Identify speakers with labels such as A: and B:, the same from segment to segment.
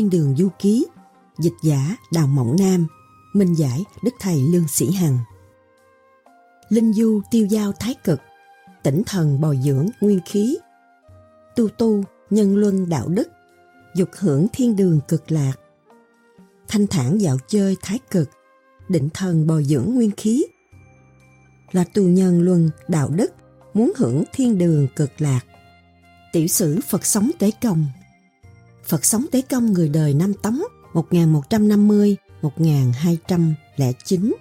A: Thiên đường du ký, Dịch giả Đào Mộng Nam, Minh giải Đức Thầy Lương Sĩ Hằng. Linh du tiêu giao thái cực, Tỉnh thần bồi dưỡng nguyên khí. Tu tu nhân luân đạo đức, Dục hưởng thiên đường cực lạc. Thanh thản dạo chơi thái cực, Định thần bồi dưỡng nguyên khí. Là tu nhân luân đạo đức, Muốn hưởng thiên đường cực lạc. Tiểu sử Phật sống Tế Công. Phật sống Tế Công người đời năm Tống 1150-1209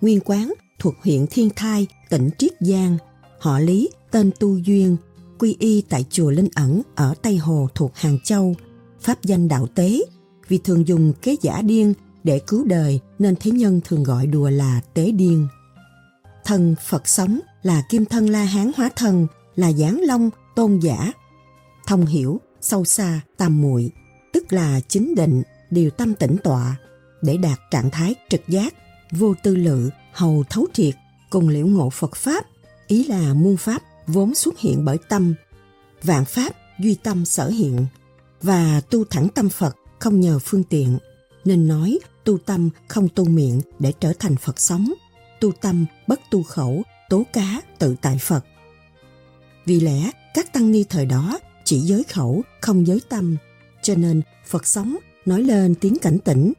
A: Nguyên quán thuộc huyện Thiên Thai, tỉnh Triết Giang. Họ Lý, tên Tu Duyên Quy y tại chùa Linh Ẩn ở Tây Hồ thuộc Hàng Châu. Pháp danh đạo tế Vì thường dùng kế giả điên để cứu đời nên thế nhân thường gọi đùa là tế điên. Thân Phật sống là kim thân La Hán hóa thân là giáng long tôn giả. Thông hiểu sâu xa, tam muội, tức là chính định điều tâm tĩnh tọa, để đạt trạng thái trực giác, vô tư lự, hầu thấu triệt, cùng liễu ngộ phật pháp, ý là muôn pháp vốn xuất hiện bởi tâm, vạn pháp duy tâm sở hiện, và tu thẳng tâm phật không nhờ phương tiện, nên nói tu tâm không tu miệng để trở thành phật sống, tu tâm bất tu khẩu, tố cá tự tại phật. Vì lẽ, các tăng ni thời đó chỉ giới khẩu, không giới tâm, cho nên Phật sống nói lên tiếng cảnh tỉnh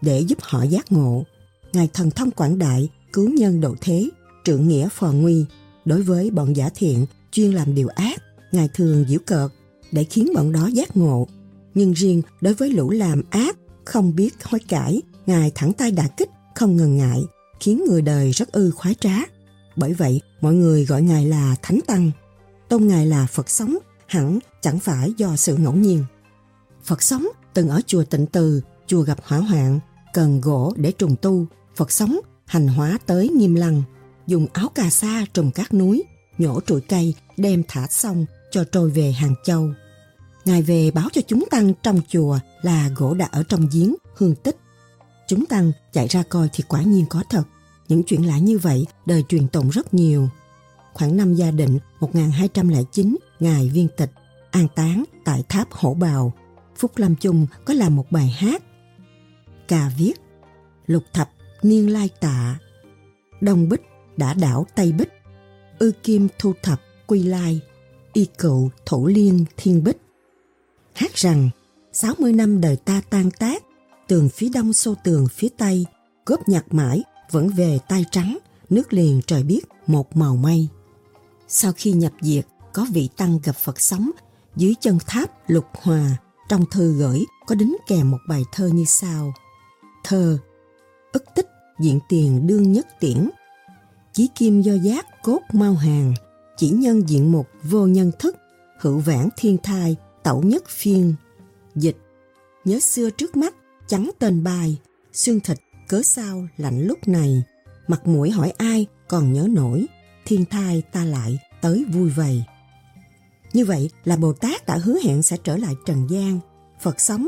A: để giúp họ giác ngộ. Ngài thần thông quảng đại, cứu nhân độ thế, trượng nghĩa phò nguy. Đối với bọn giả thiện, chuyên làm điều ác, Ngài thường giễu cợt để khiến bọn đó giác ngộ. Nhưng riêng đối với lũ làm ác, không biết hối cải, Ngài thẳng tay đả kích, không ngần ngại, khiến người đời rất ư khoái trá. Bởi vậy, mọi người gọi Ngài là Thánh Tăng tôn ngài là Phật sống hẳn chẳng phải do sự ngẫu nhiên. Phật sống từng ở chùa Tịnh Từ, chùa gặp hỏa hoạn, cần gỗ để trùng tu, Phật sống hành hóa tới Nghiêm Lăng, dùng áo cà sa trùng các núi, nhổ trụi cây đem thả xong cho trôi về Hàng Châu. Ngài về báo cho chúng tăng trong chùa là gỗ đã ở trong giếng, hương tích. Chúng tăng chạy ra coi thì quả nhiên có thật. Những chuyện lạ như vậy đời truyền tụng rất nhiều khoảng năm gia định 1209, Ngài viên tịch, an táng tại tháp Hổ Bào. Phúc Lâm Chung có làm một bài hát. Cà viết, lục thập niên lai tạ, đông bích đã đảo Tây Bích, ư kim thu thập quy lai, y cựu thủ liên thiên bích. Hát rằng, 60 năm đời ta tan tác, tường phía đông xô tường phía tây, góp nhặt mãi vẫn về tay trắng, nước liền trời biết một màu mây. Sau khi nhập diệt, có vị tăng gặp Phật sống dưới chân tháp Lục Hòa. Trong thư gửi có đính kèm một bài thơ như sau. Thơ, Ức tích diện tiền đương nhất tiễn, Chí kim do giác cốt mau hàng, Chỉ nhân diện mục vô nhân thức, Hữu vãn thiên thai, tẩu nhất phiên Dịch, Nhớ xưa trước mắt trắng tên bài, Xương thịt cớ sao lạnh lúc này, Mặt mũi hỏi ai còn nhớ nổi, thiên thai ta lại tới vui vầy. Như vậy là Bồ Tát đã hứa hẹn sẽ trở lại trần gian, Phật sống,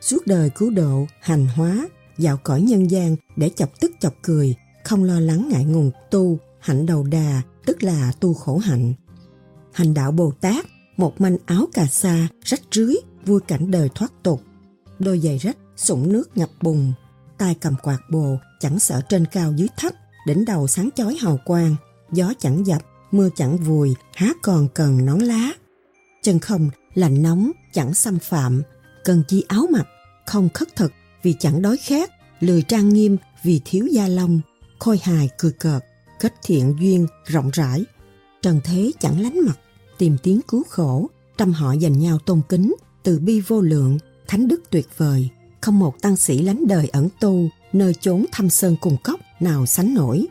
A: suốt đời cứu độ, hành hóa, dạo cõi nhân gian để chọc tức chọc cười, không lo lắng ngại ngùng tu, hạnh đầu đà, tức là tu khổ hạnh. Hành đạo Bồ Tát, một manh áo cà sa, rách rưới, vui cảnh đời thoát tục. Đôi giày rách, sũng nước ngập bùn, tay cầm quạt bồ, chẳng sợ trên cao dưới thấp, đỉnh đầu sáng chói hào quang, gió chẳng dập, mưa chẳng vùi, há còn cần nón lá. Chân không, lạnh nóng, chẳng xâm phạm, cần chi áo mặc, không khất thực vì chẳng đói khát, lười trang nghiêm vì thiếu da lông, khôi hài cười cợt, kết thiện duyên rộng rãi. Trần thế chẳng lánh mặt, tìm tiếng cứu khổ, trăm họ dành nhau tôn kính, từ bi vô lượng, thánh đức tuyệt vời, không một tăng sĩ lánh đời ẩn tu, nơi chốn thăm sơn cùng cốc nào sánh nổi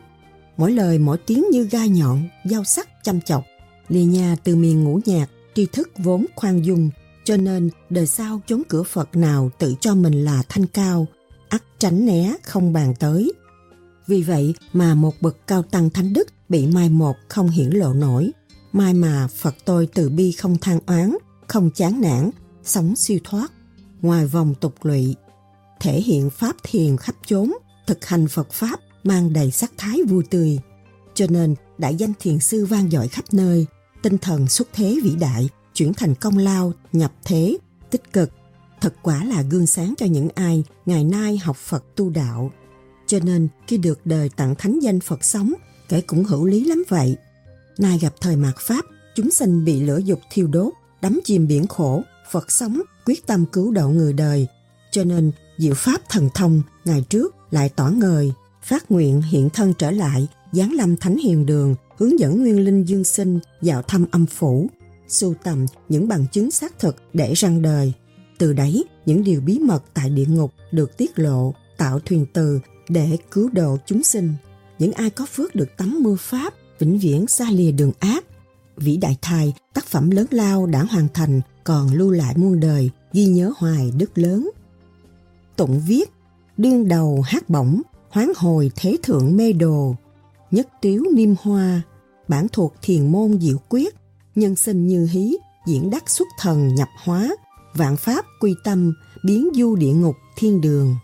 A: mỗi lời mỗi tiếng như gai nhọn, dao sắc chăm chọc. Lìa nhà từ miền ngũ nhạc, tri thức vốn khoan dung, cho nên đời sau chốn cửa Phật nào tự cho mình là thanh cao, ắt tránh né không bàn tới. Vì vậy mà một bậc cao tăng thánh đức bị mai một không hiển lộ nổi. Mai mà Phật tôi từ bi không than oán, không chán nản, sống siêu thoát, ngoài vòng tục lụy. Thể hiện pháp thiền khắp chốn, thực hành Phật Pháp mang đầy sắc thái vui tươi. Cho nên đại danh thiền sư vang dội khắp nơi, tinh thần xuất thế vĩ đại, chuyển thành công lao, nhập thế, tích cực, thật quả là gương sáng cho những ai ngày nay học Phật tu đạo. Cho nên khi được đời tặng thánh danh Phật sống, kể cũng hữu lý lắm vậy. Nay gặp thời mạt Pháp, chúng sinh bị lửa dục thiêu đốt, đắm chìm biển khổ, Phật sống, quyết tâm cứu độ người đời. Cho nên, diệu Pháp thần thông, ngày trước lại tỏ ngời, phát nguyện hiện thân trở lại, giáng lâm thánh hiền đường, hướng dẫn nguyên linh dương sinh vào thăm âm phủ, sưu tầm những bằng chứng xác thực để răng đời. Từ đấy, những điều bí mật tại địa ngục được tiết lộ, tạo thuyền từ để cứu độ chúng sinh. Những ai có phước được tắm mưa Pháp, vĩnh viễn xa lìa đường ác. Vĩ đại thai, tác phẩm lớn lao đã hoàn thành, còn lưu lại muôn đời, ghi nhớ hoài đức lớn. Tụng viết, đương đầu hát bổng, hoán hồi thế thượng mê đồ, nhất tiếu niêm hoa, bản thuộc thiền môn diệu quyết, nhân sinh như hí, diễn đắc xuất thần nhập hóa, vạn pháp quy tâm, biến du địa ngục thiên đường.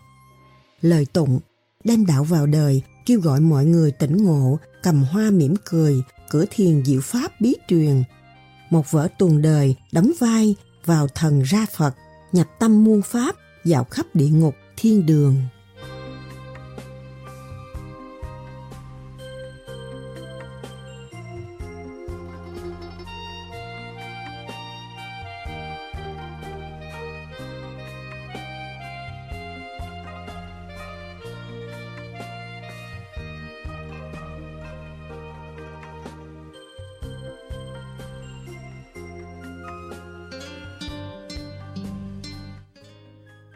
A: Lời tụng, đem đạo vào đời, kêu gọi mọi người tỉnh ngộ, cầm hoa mỉm cười, cửa thiền diệu pháp bí truyền. Một vở tuần đời đóng vai vào thần ra Phật, nhập tâm muôn pháp, dạo khắp địa ngục thiên đường.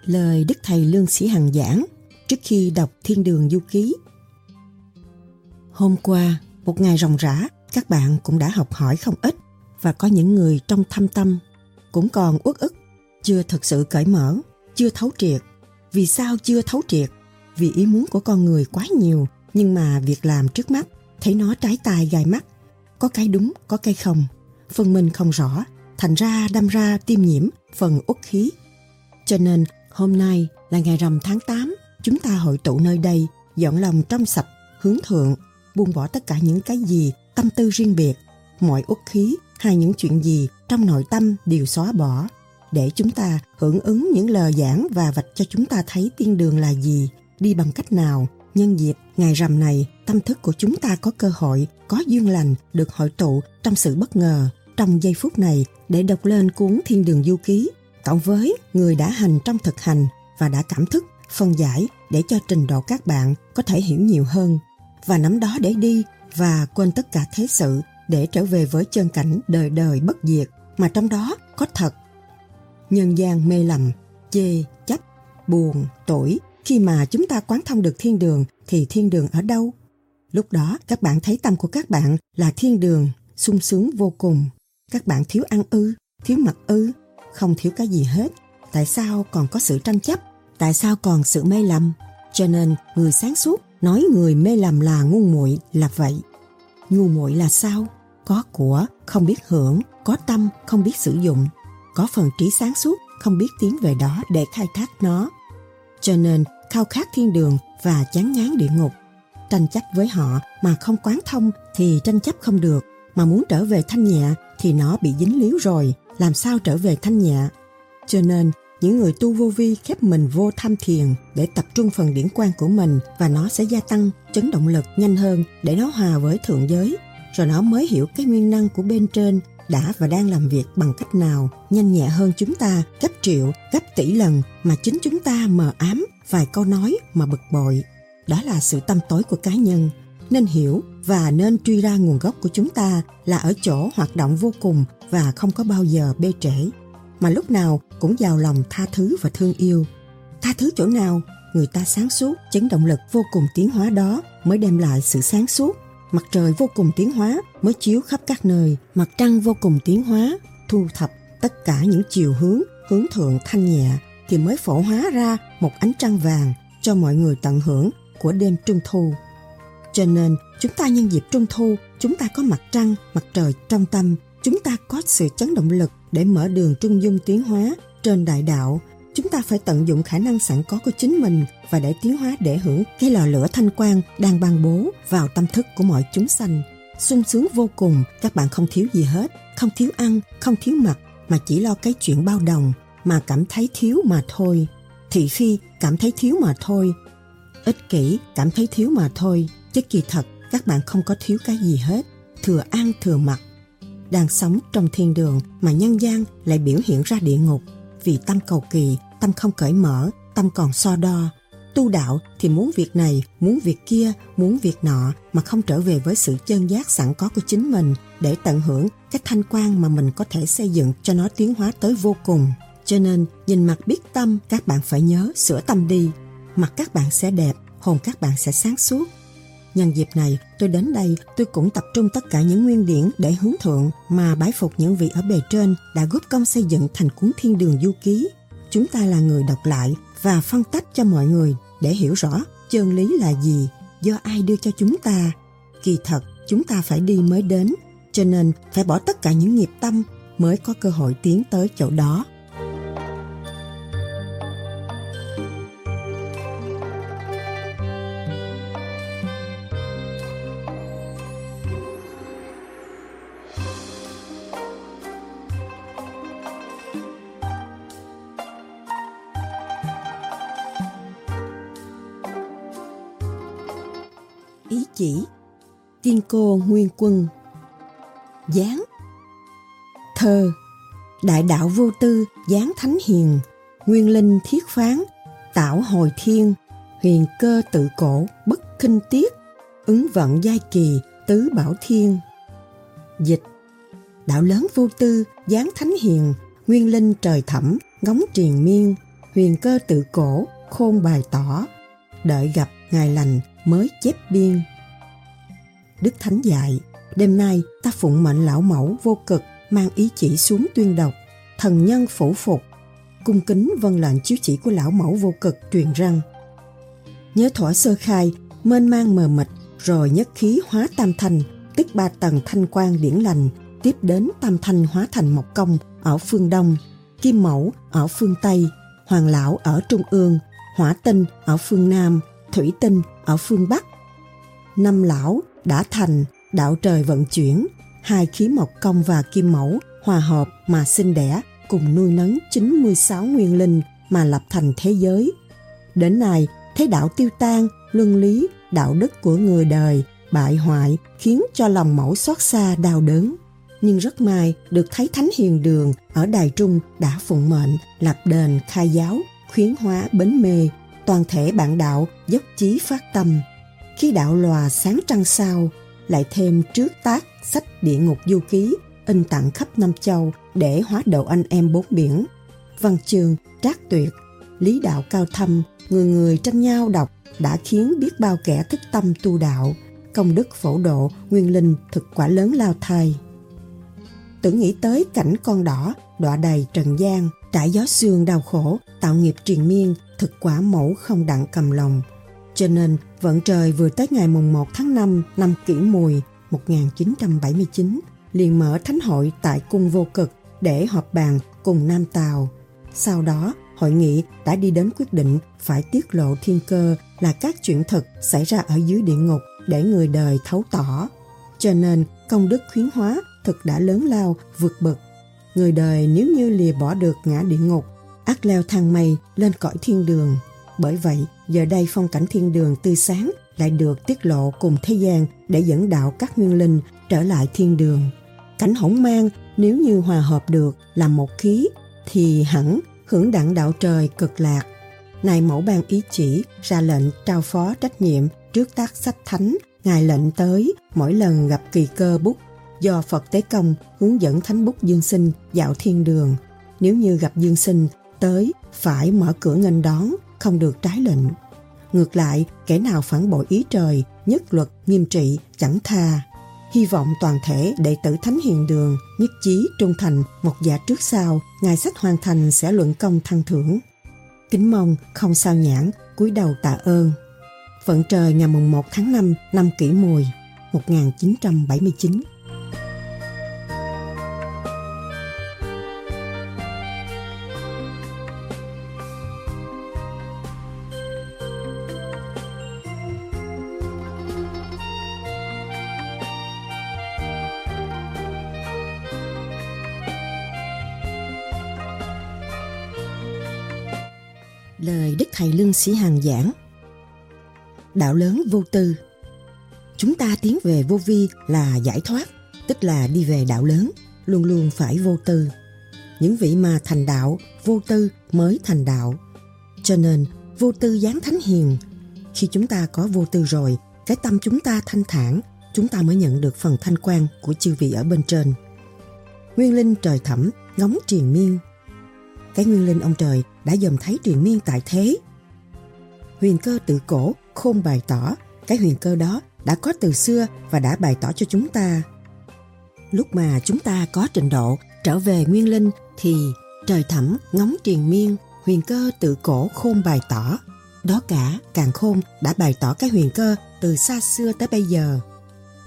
A: Lời Đức Thầy Lương Sĩ Hằng giảng trước khi đọc Thiên Đường Du Ký. Hôm qua, một ngày ròng rã, các bạn cũng đã học hỏi không ít và có những người trong thâm tâm cũng còn uất ức, chưa thực sự cởi mở, chưa thấu triệt. Vì sao chưa thấu triệt? Vì ý muốn của con người quá nhiều, nhưng mà việc làm trước mắt thấy nó trái tai gai mắt. Có cái đúng, có cái không. Phân minh không rõ, thành ra đâm ra tiêm nhiễm phần uất khí. Cho nên Hôm nay là ngày rằm tháng 8, chúng ta hội tụ nơi đây, dọn lòng trong sạch, hướng thượng, buông bỏ tất cả những cái gì, tâm tư riêng biệt, mọi uất khí hay những chuyện gì trong nội tâm đều xóa bỏ, để chúng ta hưởng ứng những lời giảng và vạch cho chúng ta thấy tiên đường là gì, đi bằng cách nào. Nhân dịp ngày rằm này, tâm thức của chúng ta có cơ hội, có duyên lành được hội tụ trong sự bất ngờ, trong giây phút này để đọc lên cuốn Thiên Đường Du Ký cộng với người đã hành trong thực hành và đã cảm thức, phân giải để cho trình độ các bạn có thể hiểu nhiều hơn và nắm đó để đi và quên tất cả thế sự để trở về với chân cảnh đời đời bất diệt mà trong đó có thật. Nhân gian mê lầm, chê, chấp, buồn, tuổi khi mà chúng ta quán thông được thiên đường thì thiên đường ở đâu? Lúc đó các bạn thấy tâm của các bạn là thiên đường, sung sướng vô cùng. Các bạn thiếu ăn ư, thiếu mặc ư, không thiếu cái gì hết. Tại sao còn có sự tranh chấp? Tại sao còn sự mê lầm? Cho nên người sáng suốt nói người mê lầm là ngu muội là vậy. Ngu muội là sao? Có của, không biết hưởng, có tâm, không biết sử dụng. Có phần trí sáng suốt, không biết tiến về đó để khai thác nó. Cho nên khao khát thiên đường và chán ngán địa ngục. Tranh chấp với họ mà không quán thông thì tranh chấp không được. Mà muốn trở về thanh nhẹ thì nó bị dính líu rồi làm sao trở về thanh nhẹ. Cho nên, những người tu vô vi khép mình vô tham thiền để tập trung phần điển quan của mình và nó sẽ gia tăng chấn động lực nhanh hơn để nó hòa với thượng giới. Rồi nó mới hiểu cái nguyên năng của bên trên đã và đang làm việc bằng cách nào nhanh nhẹ hơn chúng ta gấp triệu, gấp tỷ lần mà chính chúng ta mờ ám vài câu nói mà bực bội. Đó là sự tâm tối của cá nhân nên hiểu và nên truy ra nguồn gốc của chúng ta là ở chỗ hoạt động vô cùng và không có bao giờ bê trễ. Mà lúc nào cũng giàu lòng tha thứ và thương yêu. Tha thứ chỗ nào, người ta sáng suốt, chấn động lực vô cùng tiến hóa đó mới đem lại sự sáng suốt. Mặt trời vô cùng tiến hóa mới chiếu khắp các nơi. Mặt trăng vô cùng tiến hóa thu thập tất cả những chiều hướng hướng thượng thanh nhẹ thì mới phổ hóa ra một ánh trăng vàng cho mọi người tận hưởng của đêm trung thu cho nên, chúng ta nhân dịp Trung Thu, chúng ta có mặt trăng, mặt trời trong tâm, chúng ta có sự chấn động lực để mở đường trung dung tiến hóa trên đại đạo. Chúng ta phải tận dụng khả năng sẵn có của chính mình và để tiến hóa để hưởng cái lò lửa thanh quang đang ban bố vào tâm thức của mọi chúng sanh. sung sướng vô cùng, các bạn không thiếu gì hết, không thiếu ăn, không thiếu mặc, mà chỉ lo cái chuyện bao đồng. mà cảm thấy thiếu mà thôi. Thị phi cảm thấy thiếu mà thôi. Ích kỷ cảm thấy thiếu mà thôi. Chứ kỳ thật các bạn không có thiếu cái gì hết. Thừa ăn thừa mặc. Đang sống trong thiên đường mà nhân gian lại biểu hiện ra địa ngục. Vì tâm cầu kỳ, tâm không cởi mở, tâm còn so đo. Tu đạo thì muốn việc này, muốn việc kia, muốn việc nọ mà không trở về với sự chân giác sẵn có của chính mình để tận hưởng cái thanh quan mà mình có thể xây dựng cho nó tiến hóa tới vô cùng. Cho nên, nhìn mặt biết tâm, các bạn phải nhớ sửa tâm đi. Mặt các bạn sẽ đẹp, hồn các bạn sẽ sáng suốt. Nhân dịp này, tôi đến đây, tôi cũng tập trung tất cả những nguyên điển để hướng thượng mà bái phục những vị ở bề trên đã góp công xây dựng thành cuốn Thiên Đường Du Ký. Chúng ta là người đọc lại và phân tách cho mọi người để hiểu rõ chân lý là gì, do ai đưa cho chúng ta. Kỳ thật, chúng ta phải đi mới đến, cho nên phải bỏ tất cả những nghiệp tâm mới có cơ hội tiến tới chỗ đó. Cô nguyên quân. Giáng. Thơ đại đạo vô tư, giáng thánh hiền, nguyên linh thiết phán tạo hồi thiên huyền cơ tự cổ, bất kinh tiết, ứng vận giai kỳ, tứ bảo thiên. Dịch. Đạo lớn vô tư, giáng thánh hiền, nguyên linh trời Thẩm, ngóng triền miên huyền cơ tự cổ, khôn bài tỏ. Đợi gặp ngày lành mới chép biên. Đức Thánh dạy, đêm nay ta phụng mệnh lão mẫu vô cực mang ý chỉ xuống tuyên đọc, thần nhân phủ phục, cung kính vân lệnh chiếu chỉ của lão mẫu vô cực truyền răng. Nhớ thỏa sơ khai, mênh mang mờ mịt, rồi nhất khí hóa tam thanh, tức ba tầng thanh quan điển lành, tiếp đến tam thanh hóa thành một công ở phương Đông, kim mẫu ở phương Tây, hoàng lão ở trung ương, hỏa tinh ở phương Nam, thủy tinh ở phương Bắc. Năm lão đã thành đạo trời vận chuyển, hai khí mộc công và kim mẫu hòa hợp mà sinh đẻ cùng nuôi nấng 96 nguyên linh mà lập thành thế giới. Đến nay, thế đạo tiêu tan, luân lý, đạo đức của người đời bại hoại khiến cho lòng mẫu xót xa đau đớn. Nhưng rất may được thấy Thánh Hiền Đường ở Đài Trung đã phụng mệnh lập đền khai giáo, khuyến hóa bến mê, toàn thể bạn đạo dốc chí phát tâm. Khi đạo lòa sáng trăng sao, lại thêm trước tác sách địa ngục du ký in tặng khắp Nam Châu để hóa độ anh em bốn biển. Văn chương, trác tuyệt, lý đạo cao thâm, người người tranh nhau đọc đã khiến biết bao kẻ thức tâm tu đạo, công đức phổ độ, nguyên linh thực quả lớn lao thai. Tưởng nghĩ tới cảnh con đỏ, đọa đầy trần gian, trải gió xương đau khổ, tạo nghiệp triền miên, thực quả mẫu không đặng cầm lòng. Cho nên, vận trời vừa tới ngày mùng 1 tháng 5 năm kỷ mùi 1979, liền mở thánh hội tại cung vô cực để họp bàn cùng Nam tào. Sau đó, hội nghị đã đi đến quyết định phải tiết lộ thiên cơ là các chuyện thực xảy ra ở dưới địa ngục để người đời thấu tỏ. Cho nên, công đức khuyến hóa thực đã lớn lao, vượt bậc. Người đời nếu như lìa bỏ được ngã địa ngục ác leo thang mây lên cõi thiên đường. Bởi vậy, giờ đây phong cảnh thiên đường tươi sáng lại được tiết lộ cùng thế gian để dẫn đạo các nguyên linh trở lại thiên đường. Cảnh hỗn mang nếu như hòa hợp được làm một khí thì hẳn hưởng đặng đạo trời cực lạc. Này mẫu ban ý chỉ ra lệnh trao phó trách nhiệm trước tác sách thánh Ngài lệnh tới mỗi lần gặp kỳ cơ bút do Phật Tế Công hướng dẫn thánh bút dương sinh dạo thiên đường. Nếu như gặp dương sinh tới phải mở cửa nghênh đón, không được trái lệnh. Ngược lại, kẻ nào phản bội ý trời, nhất luật, nghiêm trị, chẳng tha. Hy vọng toàn thể đệ tử Thánh Hiền Đường nhất trí trung thành một dạ trước sau, ngài sách hoàn thành sẽ luận công thăng thưởng. Kính mong không sao nhãn, cúi đầu tạ ơn. Vận trời ngày mùng 1 tháng 5 năm kỷ mùi 1979 Sĩ hàng giảng Đạo lớn vô tư Chúng ta tiến về vô vi là giải thoát, tức là đi về đạo lớn, luôn luôn phải vô tư. Những vị mà thành đạo, vô tư mới thành đạo. Cho nên, vô tư dáng thánh hiền. Khi chúng ta có vô tư rồi, cái tâm chúng ta thanh thản, chúng ta mới nhận được phần thanh quan của chư vị ở bên trên. Nguyên linh trời thẳm, ngóng triền miên. Cái nguyên linh ông trời đã dòm thấy triền miên tại thế. Huyền cơ tự cổ, khôn bày tỏ, cái huyền cơ đó đã có từ xưa và đã bày tỏ cho chúng ta. Lúc mà chúng ta có trình độ trở về nguyên linh thì trời thẳm ngóng triền miên, huyền cơ tự cổ khôn bày tỏ. Đó cả càng khôn đã bày tỏ cái huyền cơ từ xa xưa tới bây giờ.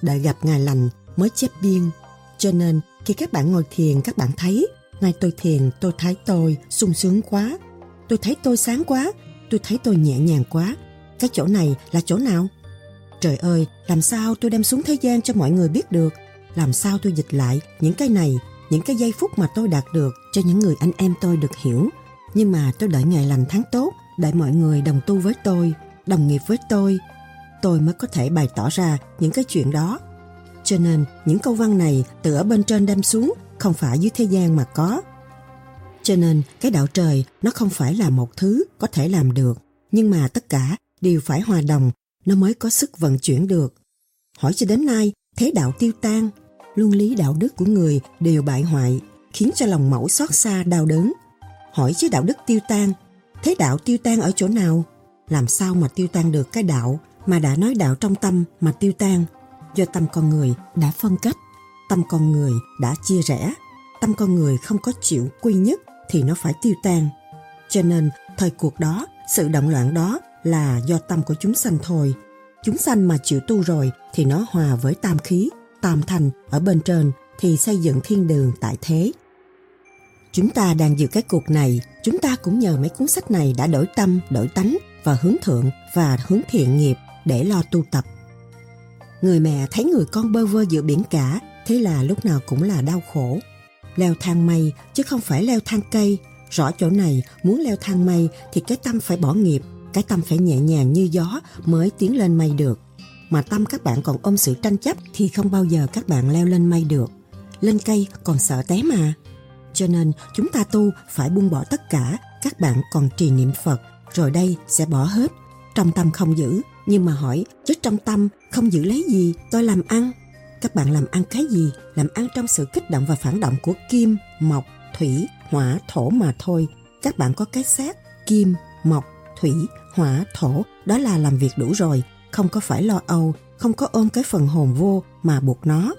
A: Đợi gặp ngài lành mới chép biên. Cho nên khi các bạn ngồi thiền các bạn thấy nay tôi thiền tôi thấy tôi sung sướng quá Tôi thấy tôi sáng quá Tôi thấy tôi nhẹ nhàng quá Cái chỗ này là chỗ nào? Trời ơi, làm sao tôi đem xuống thế gian cho mọi người biết được? Làm sao tôi dịch lại những cái này, những cái giây phút mà tôi đạt được cho những người anh em tôi được hiểu? Nhưng mà tôi đợi ngày lành tháng tốt, đợi mọi người đồng tu với tôi, đồng nghiệp với tôi. Tôi mới có thể bày tỏ ra những cái chuyện đó. Cho nên những câu văn này từ ở bên trên đem xuống, không phải dưới thế gian mà có. Cho nên cái đạo trời nó không phải là một thứ có thể làm được, nhưng mà tất cả đều phải hòa đồng nó mới có sức vận chuyển được. Hỏi cho đến nay, thế đạo tiêu tan, luân lý đạo đức của người đều bại hoại, khiến cho lòng mẫu xót xa đau đớn. Hỏi chứ đạo đức tiêu tan, thế đạo tiêu tan ở chỗ nào? Làm sao mà tiêu tan được cái đạo mà đã nói đạo trong tâm mà tiêu tan? Do tâm con người đã phân cách, tâm con người đã chia rẽ, tâm con người không có chịu quy nhất thì nó phải tiêu tan. Cho nên, thời cuộc đó, sự động loạn đó là do tâm của chúng sanh thôi. Chúng sanh mà chịu tu rồi thì nó hòa với tam khí, tam thành ở bên trên thì xây dựng thiên đường tại thế. Chúng ta đang dự cái cuộc này, chúng ta cũng nhờ mấy cuốn sách này đã đổi tâm, đổi tánh và hướng thượng và hướng thiện nghiệp để lo tu tập. Người mẹ thấy người con bơ vơ giữa biển cả, thế là lúc nào cũng là đau khổ. Leo thang mây chứ không phải leo thang cây, rõ chỗ này muốn leo thang mây thì cái tâm phải bỏ nghiệp cái tâm phải nhẹ nhàng như gió mới tiến lên mây được. Mà tâm các bạn còn ôm sự tranh chấp thì không bao giờ các bạn leo lên mây được. Lên cây còn sợ té mà. Cho nên chúng ta tu phải buông bỏ tất cả, các bạn còn trì niệm Phật, rồi đây sẽ bỏ hết. Trong tâm không giữ, nhưng mà hỏi, chứ trong tâm không giữ lấy gì, tôi làm ăn. Các bạn làm ăn cái gì? Làm ăn trong sự kích động và phản động của kim, mộc, thủy, hỏa, thổ mà thôi. Các bạn có cái xác, kim, mộc, thủy, hỏa, thổ, đó là làm việc đủ rồi, không có phải lo âu, không có ôm cái phần hồn vô mà buộc nó.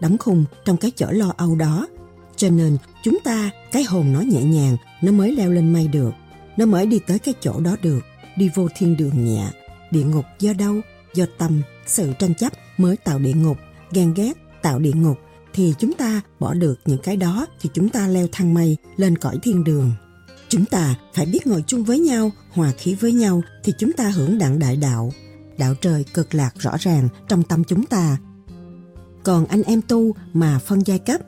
A: Đóng khung trong cái chỗ lo âu đó. Cho nên chúng ta, cái hồn nó nhẹ nhàng, nó mới leo lên mây được. Nó mới đi tới cái chỗ đó được, đi vô thiên đường nhẹ. Địa ngục do đâu? Do tâm, sự tranh chấp mới tạo địa ngục, ghen ghét tạo địa ngục. Thì chúng ta bỏ được những cái đó thì chúng ta leo thang mây lên cõi thiên đường. Chúng ta phải biết ngồi chung với nhau, hòa khí với nhau thì chúng ta hưởng đặng đại đạo. Đạo trời cực lạc rõ ràng trong tâm chúng ta. Còn anh em tu mà phân giai cấp,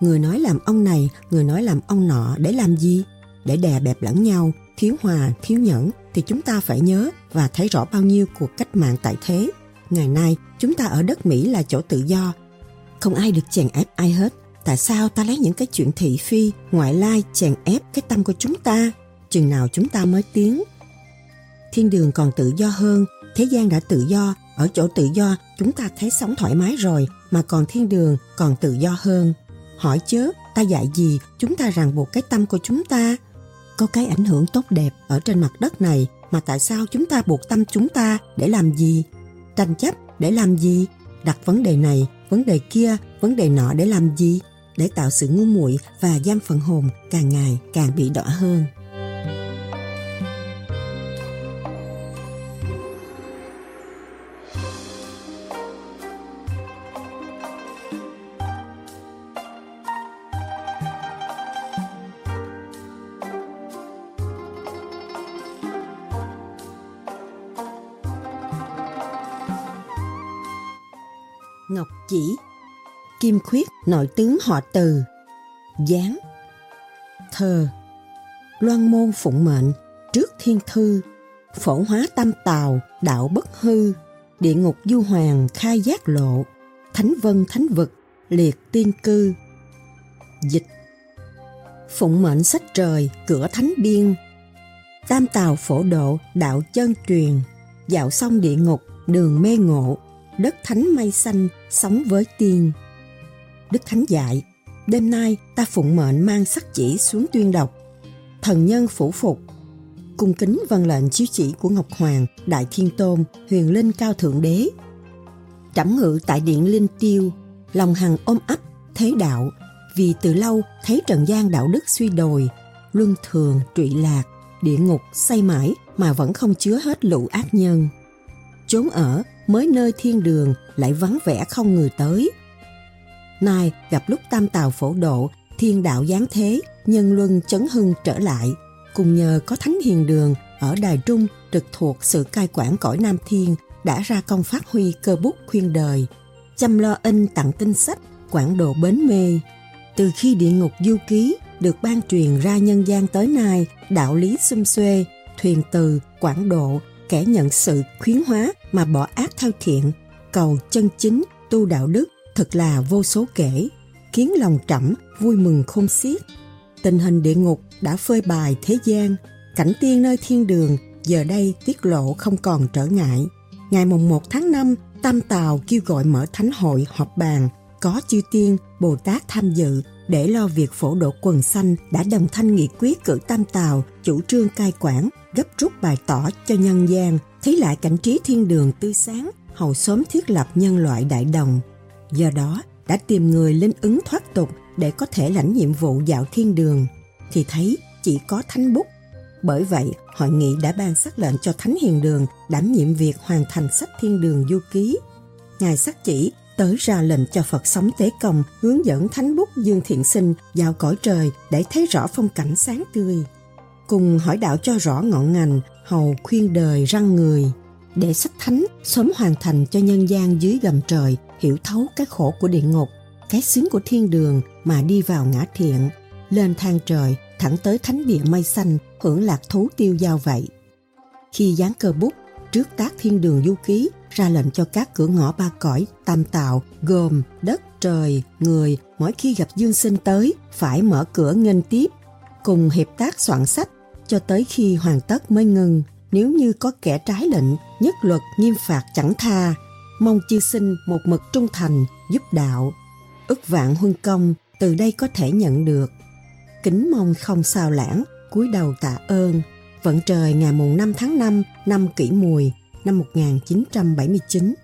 A: người nói làm ông này, người nói làm ông nọ để làm gì? Để đè bẹp lẫn nhau, thiếu hòa, thiếu nhẫn thì chúng ta phải nhớ và thấy rõ bao nhiêu cuộc cách mạng tại thế. Ngày nay, chúng ta ở đất Mỹ là chỗ tự do. Không ai được chèn ép ai hết. Tại sao ta lấy những cái chuyện thị phi ngoại lai chèn ép cái tâm của chúng ta? Chừng nào chúng ta mới tiến? Thiên đường còn tự do hơn. Thế gian đã tự do. Ở chỗ tự do chúng ta thấy sống thoải mái rồi. Mà còn thiên đường còn tự do hơn. Hỏi chớ ta dạy gì chúng ta ràng buộc cái tâm của chúng ta? Có cái ảnh hưởng tốt đẹp ở trên mặt đất này. Mà tại sao chúng ta buộc tâm chúng ta để làm gì? Tranh chấp để làm gì, đặt vấn đề này, vấn đề kia, vấn đề nọ để làm gì, để tạo sự ngu muội và giam phần hồn càng ngày càng bị đỏ hơn. Chỉ. Kim Khuyết nội tướng họ Từ. Giáng. Thơ Loan môn phụng mệnh trước thiên thư, phổ hóa tam tào, đạo bất hư, địa ngục du hoàng khai giác lộ, thánh vân thánh vực, liệt tiên cư. Dịch. Phụng mệnh sách trời, cửa thánh biên, tam tào phổ độ, đạo chân truyền, dạo xong địa ngục, đường mê ngộ, đất thánh mây xanh, sống với tiên. Đức Thánh dạy, đêm nay ta phụng mệnh mang sắc chỉ xuống tuyên đọc. Thần nhân phủ phục, cung kính vâng lệnh chiếu chỉ của Ngọc Hoàng, Đại Thiên Tôn, huyền linh cao thượng đế. Trẩm ngự tại điện Linh Tiêu, lòng hằng ôm ấp, thế đạo, vì từ lâu thấy trần gian đạo đức suy đồi, luân thường trụy lạc, địa ngục say mãi mà vẫn không chứa hết lũ ác nhân. Chốn ở mới nơi thiên đường lại vắng vẻ không người tới. Nay gặp lúc tam tào phổ độ, thiên đạo giáng thế, nhân luân chấn hưng trở lại, cùng nhờ có thánh hiền đường ở Đài Trung trực thuộc sự cai quản cõi Nam Thiên đã ra công phát huy cơ bút khuyên đời, chăm lo in tặng tinh sách, quản độ bến mê. Từ khi địa ngục du ký được ban truyền ra nhân gian tới nay, đạo lý xum xuê, thuyền từ, quản độ, kẻ nhận sự khuyến hóa mà bỏ ác theo thiện, cầu chân chính, tu đạo đức, thật là vô số kể, khiến lòng trẫm vui mừng không xiết. Tình hình địa ngục đã phơi bài thế gian, cảnh tiên nơi thiên đường giờ đây tiết lộ không còn trở ngại. Ngày mùng 1 tháng 5, Tam Tào kêu gọi mở thánh hội họp bàn, có chư tiên, Bồ Tát tham dự để lo việc phổ độ quần xanh đã đồng thanh nghị quyết cử Tam Tào chủ trương cai quản, gấp rút bày tỏ cho nhân gian thấy lại cảnh trí thiên đường tươi sáng, hầu sớm thiết lập nhân loại đại đồng. Do đó, đã tìm người linh ứng thoát tục để có thể lãnh nhiệm vụ dạo thiên đường, thì thấy chỉ có thánh bút. Bởi vậy, hội nghị đã ban sắc lệnh cho Thánh Hiền Đường đảm nhiệm việc hoàn thành sách thiên đường du ký. Ngài sắc chỉ tới ra lệnh cho Phật sống tế công hướng dẫn thánh bút Dương Thiện Sinh vào cõi trời để thấy rõ phong cảnh sáng tươi. Cùng hỏi đạo cho rõ ngọn ngành, hầu khuyên đời răng người, để sách thánh sớm hoàn thành cho nhân gian dưới gầm trời hiểu thấu cái khổ của địa ngục, cái xứng của thiên đường mà đi vào ngã thiện, lên thang trời thẳng tới thánh địa mây xanh hưởng lạc thú tiêu giao vậy. Khi dán cơ bút trước tác thiên đường du ký ra lệnh cho các cửa ngõ ba cõi tam tạo gồm đất trời người mỗi khi gặp dương sinh tới phải mở cửa nghênh tiếp cùng hiệp tác soạn sách cho tới khi hoàn tất mới ngừng. Nếu như có kẻ trái lệnh, nhất luật nghiêm phạt chẳng tha, mong chư sinh một mực trung thành, giúp đạo. Ước vạn huân công, từ đây có thể nhận được. Kính mong không sao lãng, cúi đầu tạ ơn. Vận trời ngày mùng 5 tháng 5 năm kỷ mùi, năm 1979.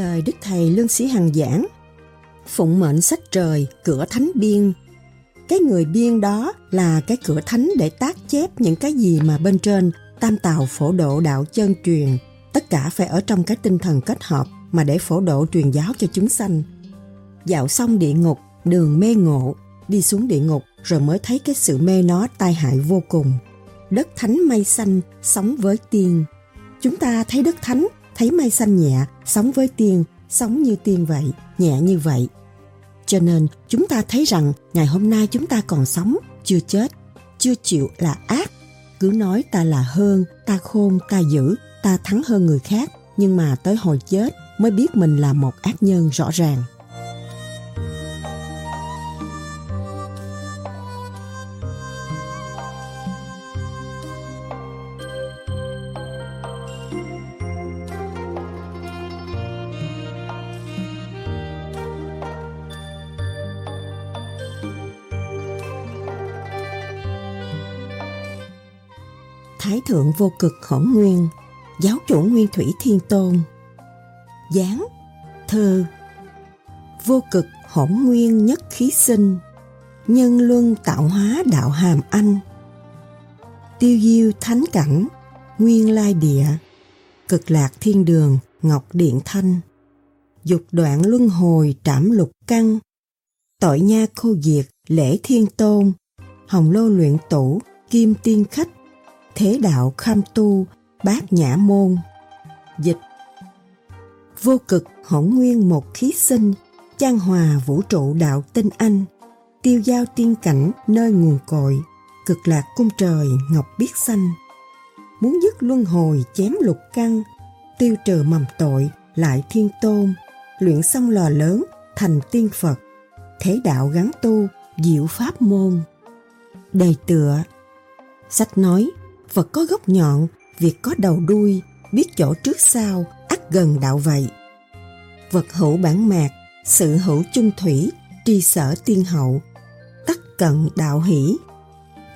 A: Lời Đức Thầy Lương Sĩ Hằng giảng. Phụng mệnh sách trời, cửa thánh biên. Cái người biên đó là cái cửa thánh để tác chép những cái gì mà bên trên tam tào phổ độ đạo chân truyền. Tất cả phải ở trong cái tinh thần kết hợp mà để phổ độ truyền giáo cho chúng sanh. Dạo xong địa ngục đường mê ngộ đi xuống địa ngục rồi mới thấy cái sự mê nó tai hại vô cùng. Đất thánh mây xanh sống với tiên. Chúng ta thấy đất thánh thấy mây xanh nhẹ sống với tiên sống như tiên vậy nhẹ như vậy cho nên chúng ta thấy rằng ngày hôm nay chúng ta còn sống, chưa chết, chưa chịu là ác. Cứ nói ta là hơn, ta khôn, ta dữ, ta thắng hơn người khác, nhưng mà tới hồi chết mới biết mình là một ác nhân rõ ràng. Thái thượng vô cực hỗn nguyên, giáo chủ nguyên thủy thiên tôn. Giáng, thơ, vô cực hỗn nguyên nhất khí sinh, nhân luân tạo hóa đạo hàm anh. Tiêu diêu thánh cảnh, nguyên lai địa, cực lạc thiên đường, ngọc điện thanh. Dục đoạn luân hồi trảm lục căn, tội nha khô diệt, lễ thiên tôn, hồng lô luyện tủ, kim tiên khách, thế đạo kham tu, bát nhã môn. Dịch Vô cực hỗn nguyên một khí sinh, chan hòa vũ trụ đạo tinh anh, tiêu giao tiên cảnh nơi nguồn cội, cực lạc cung trời ngọc biết xanh. Muốn dứt luân hồi chém lục căn, tiêu trừ mầm tội lại thiên tôn, luyện xong lò lớn thành tiên Phật, thế đạo gắn tu diệu pháp môn. Đề tựa Sách nói, Phật có gốc nhọn, việc có đầu đuôi, biết chỗ trước sau, ắt gần đạo vậy. Vật hữu bản mạc, sự hữu chung thủy, tri sở tiên hậu, tắc cận đạo hỷ.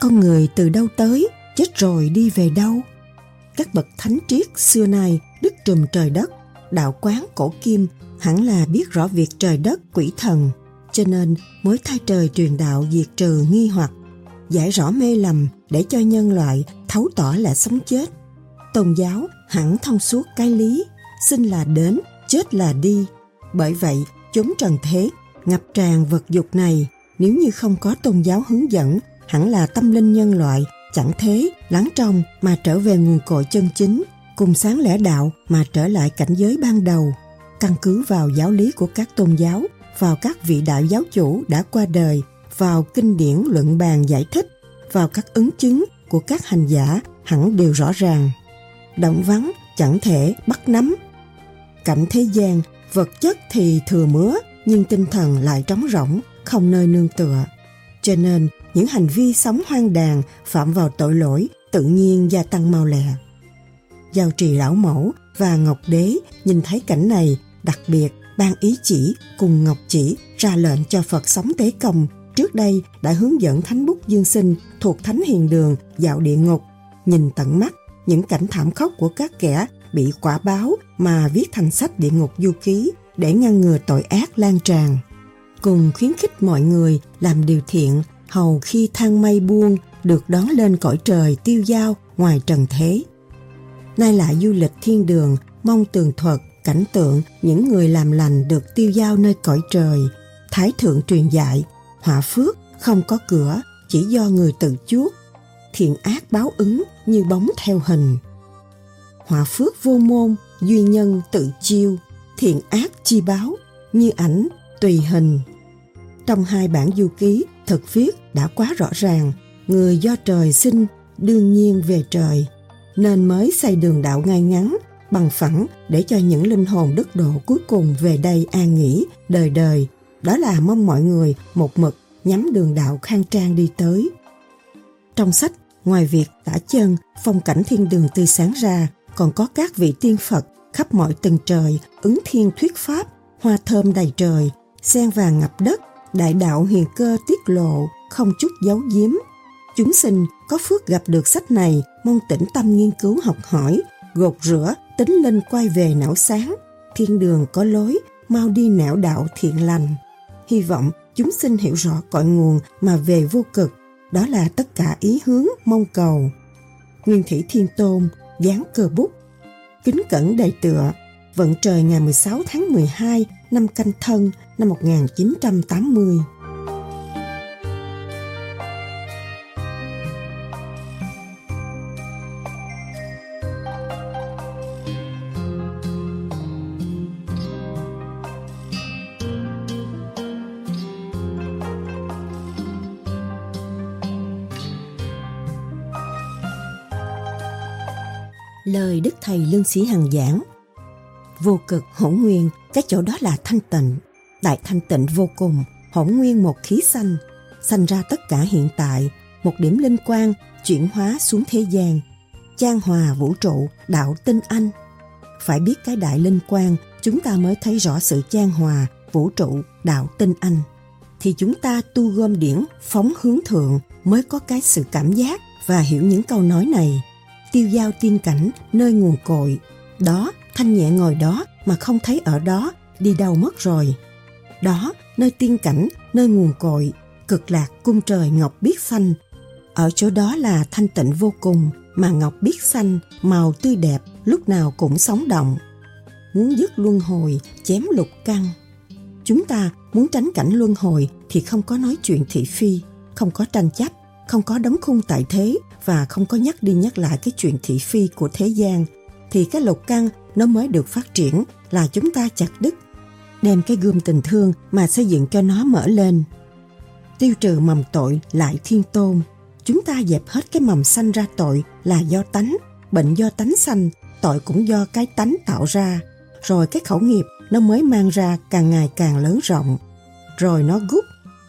A: Con người từ đâu tới, chết rồi đi về đâu? Các bậc thánh triết xưa nay đức trùm trời đất, đạo quán cổ kim hẳn là biết rõ việc trời đất quỷ thần, cho nên mới thay trời truyền đạo diệt trừ nghi hoặc, giải rõ mê lầm để cho nhân loại thấu tỏ là sống chết. Tôn giáo hẳn thông suốt cái lý, sinh là đến, chết là đi. Bởi vậy, chúng trần thế, ngập tràn vật dục này, nếu như không có tôn giáo hướng dẫn, hẳn là tâm linh nhân loại chẳng thế lắng trong mà trở về nguồn cội chân chính cùng sáng lẽ đạo mà trở lại cảnh giới ban đầu căn cứ vào giáo lý của các tôn giáo vào các vị đại giáo chủ đã qua đời vào kinh điển luận bàn giải thích, vào các ứng chứng của các hành giả hẳn đều rõ ràng. Động vắng chẳng thể bắt nắm. Cảnh thế gian, vật chất thì thừa mứa, nhưng tinh thần lại trống rỗng, không nơi nương tựa. Cho nên, những hành vi sống hoang đàn, phạm vào tội lỗi, tự nhiên gia tăng mau lẹ. Giao trì lão mẫu và ngọc đế nhìn thấy cảnh này, đặc biệt ban ý chỉ cùng ngọc chỉ ra lệnh cho phật sống tế công trước đây đã hướng dẫn thánh bút dương sinh thuộc thánh hiền đường dạo địa ngục nhìn tận mắt những cảnh thảm khốc của các kẻ bị quả báo mà viết thành sách địa ngục du ký để ngăn ngừa tội ác lan tràn cùng khuyến khích mọi người làm điều thiện hầu khi thang mây buông được đón lên cõi trời tiêu giao ngoài trần thế. Nay lại du lịch thiên đường, mong tường thuật, cảnh tượng những người làm lành được tiêu giao nơi cõi trời. Thái thượng truyền dạy, họa phước không có cửa, chỉ do người tự chuốc. Thiện ác báo ứng như bóng theo hình. Họa phước vô môn, duy nhân tự chiêu, thiện ác chi báo, như ảnh, tùy hình. Trong hai bản du ký, thực viết đã quá rõ ràng, người do trời sinh đương nhiên về trời, nên mới xây đường đạo ngay ngắn, bằng phẳng để cho những linh hồn đức độ cuối cùng về đây an nghỉ, đời đời. Đó là mong mọi người một mực nhắm đường đạo khang trang đi tới. Trong sách, ngoài việc tả chân, phong cảnh thiên đường tươi sáng ra, còn có các vị tiên Phật khắp mọi tầng trời, ứng thiên thuyết pháp, hoa thơm đầy trời, sen vàng ngập đất, đại đạo hiền cơ tiết lộ, không chút giấu giếm. Chúng sinh có phước gặp được sách này, mong tĩnh tâm nghiên cứu học hỏi, gột rửa, tính lên quay về não sáng. Thiên đường có lối, mau đi nẻo đạo thiện lành. Hy vọng chúng sinh hiểu rõ cội nguồn mà về vô cực, đó là tất cả ý hướng mong cầu. Nguyên Thủy Thiên Tôn, dán cờ bút, kính cẩn đầy tựa, vận trời ngày 16 tháng 12 năm canh thân năm 1980. Lời Đức Thầy Lương Sĩ Hằng giảng Vô cực hỗn nguyên, cái chỗ đó là thanh tịnh. Đại thanh tịnh vô cùng, hỗn nguyên một khí xanh, sanh ra tất cả hiện tại, một điểm linh quang chuyển hóa xuống thế gian, trang hòa vũ trụ, đạo tinh anh. Phải biết cái đại linh quang, chúng ta mới thấy rõ sự trang hòa, vũ trụ, đạo tinh anh. Thì chúng ta tu gom điển, phóng hướng thượng mới có cái sự cảm giác và hiểu những câu nói này. Tiêu giao tiên cảnh, nơi nguồn cội. Đó, thanh nhẹ ngồi đó mà không thấy ở đó, đi đâu mất rồi. Đó, nơi tiên cảnh, nơi nguồn cội, cực lạc cung trời ngọc biết xanh. Ở chỗ đó là thanh tịnh vô cùng, mà ngọc biết xanh, màu tươi đẹp, lúc nào cũng sống động. Muốn dứt luân hồi, chém lục căn. Chúng ta muốn tránh cảnh luân hồi thì không có nói chuyện thị phi, không có tranh chấp, không có đóng khung tại thế và không có nhắc đi nhắc lại cái chuyện thị phi của thế gian, thì cái lục căn nó mới được phát triển là chúng ta chặt đứt. Đem cái gươm tình thương mà xây dựng cho nó mở lên. Tiêu trừ mầm tội lại thiên tôn, chúng ta dẹp hết cái mầm sanh ra tội là do tánh, bệnh do tánh sanh, tội cũng do cái tánh tạo ra. Rồi cái khẩu nghiệp nó mới mang ra càng ngày càng lớn rộng. Rồi nó gút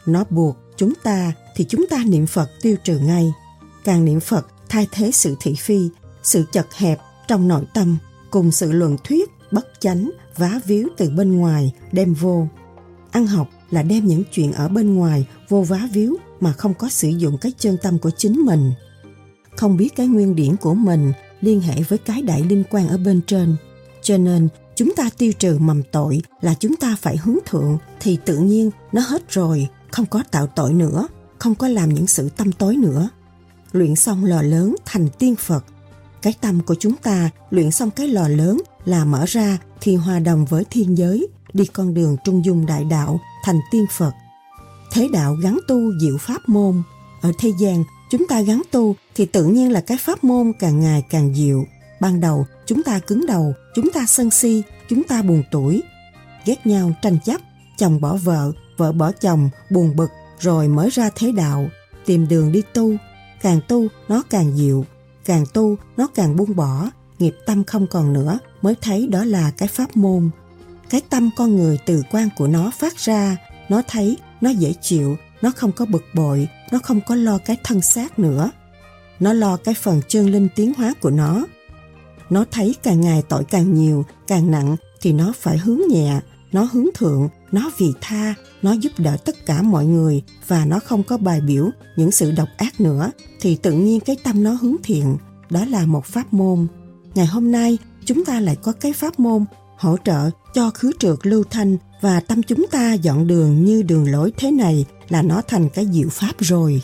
A: nó buộc chúng ta thì chúng ta niệm phật tiêu trừ ngay càng niệm phật, thay thế sự thị phi, sự chật hẹp trong nội tâm, cùng sự luận thuyết, bất chánh, vá víu từ bên ngoài, đem vô. Ăn học là đem những chuyện ở bên ngoài vô vá víu mà không có sử dụng cái chân tâm của chính mình. Không biết cái nguyên điển của mình liên hệ với cái đại linh quan ở bên trên. Cho nên, chúng ta tiêu trừ mầm tội là chúng ta phải hướng thượng thì tự nhiên nó hết rồi, không có tạo tội nữa, không có làm những sự tâm tối nữa luyện xong lò lớn thành tiên phật. Cái tâm của chúng ta luyện xong cái lò lớn là mở ra thì hòa đồng với thiên giới, đi con đường trung dung đại đạo, thành tiên phật. Thế đạo gắn tu diệu pháp môn. Ở thế gian, chúng ta gắn tu thì tự nhiên là cái pháp môn càng ngày càng diệu. Ban đầu, chúng ta cứng đầu, chúng ta sân si, chúng ta buồn tuổi ghét nhau, tranh chấp, chồng bỏ vợ vợ bỏ chồng, buồn bực, rồi mới ra thế đạo. Tìm đường đi tu càng tu nó càng dịu, càng tu nó càng buông bỏ. Nghiệp tâm không còn nữa mới thấy đó là cái pháp môn. Cái tâm con người từ quan của nó phát ra nó thấy nó dễ chịu nó không có bực bội nó không có lo cái thân xác nữa. Nó lo cái phần chân linh tiến hóa của nó. Nó thấy càng ngày tội càng nhiều càng nặng thì nó phải hướng nhẹ nó hướng thượng nó vì tha, nó giúp đỡ tất cả mọi người và nó không có bài biểu những sự độc ác nữa, thì tự nhiên cái tâm nó hướng thiện đó là một pháp môn ngày hôm nay, chúng ta lại có cái pháp môn hỗ trợ cho khứ trượt lưu thanh và tâm chúng ta dọn đường như đường lối thế này là nó thành cái diệu pháp rồi.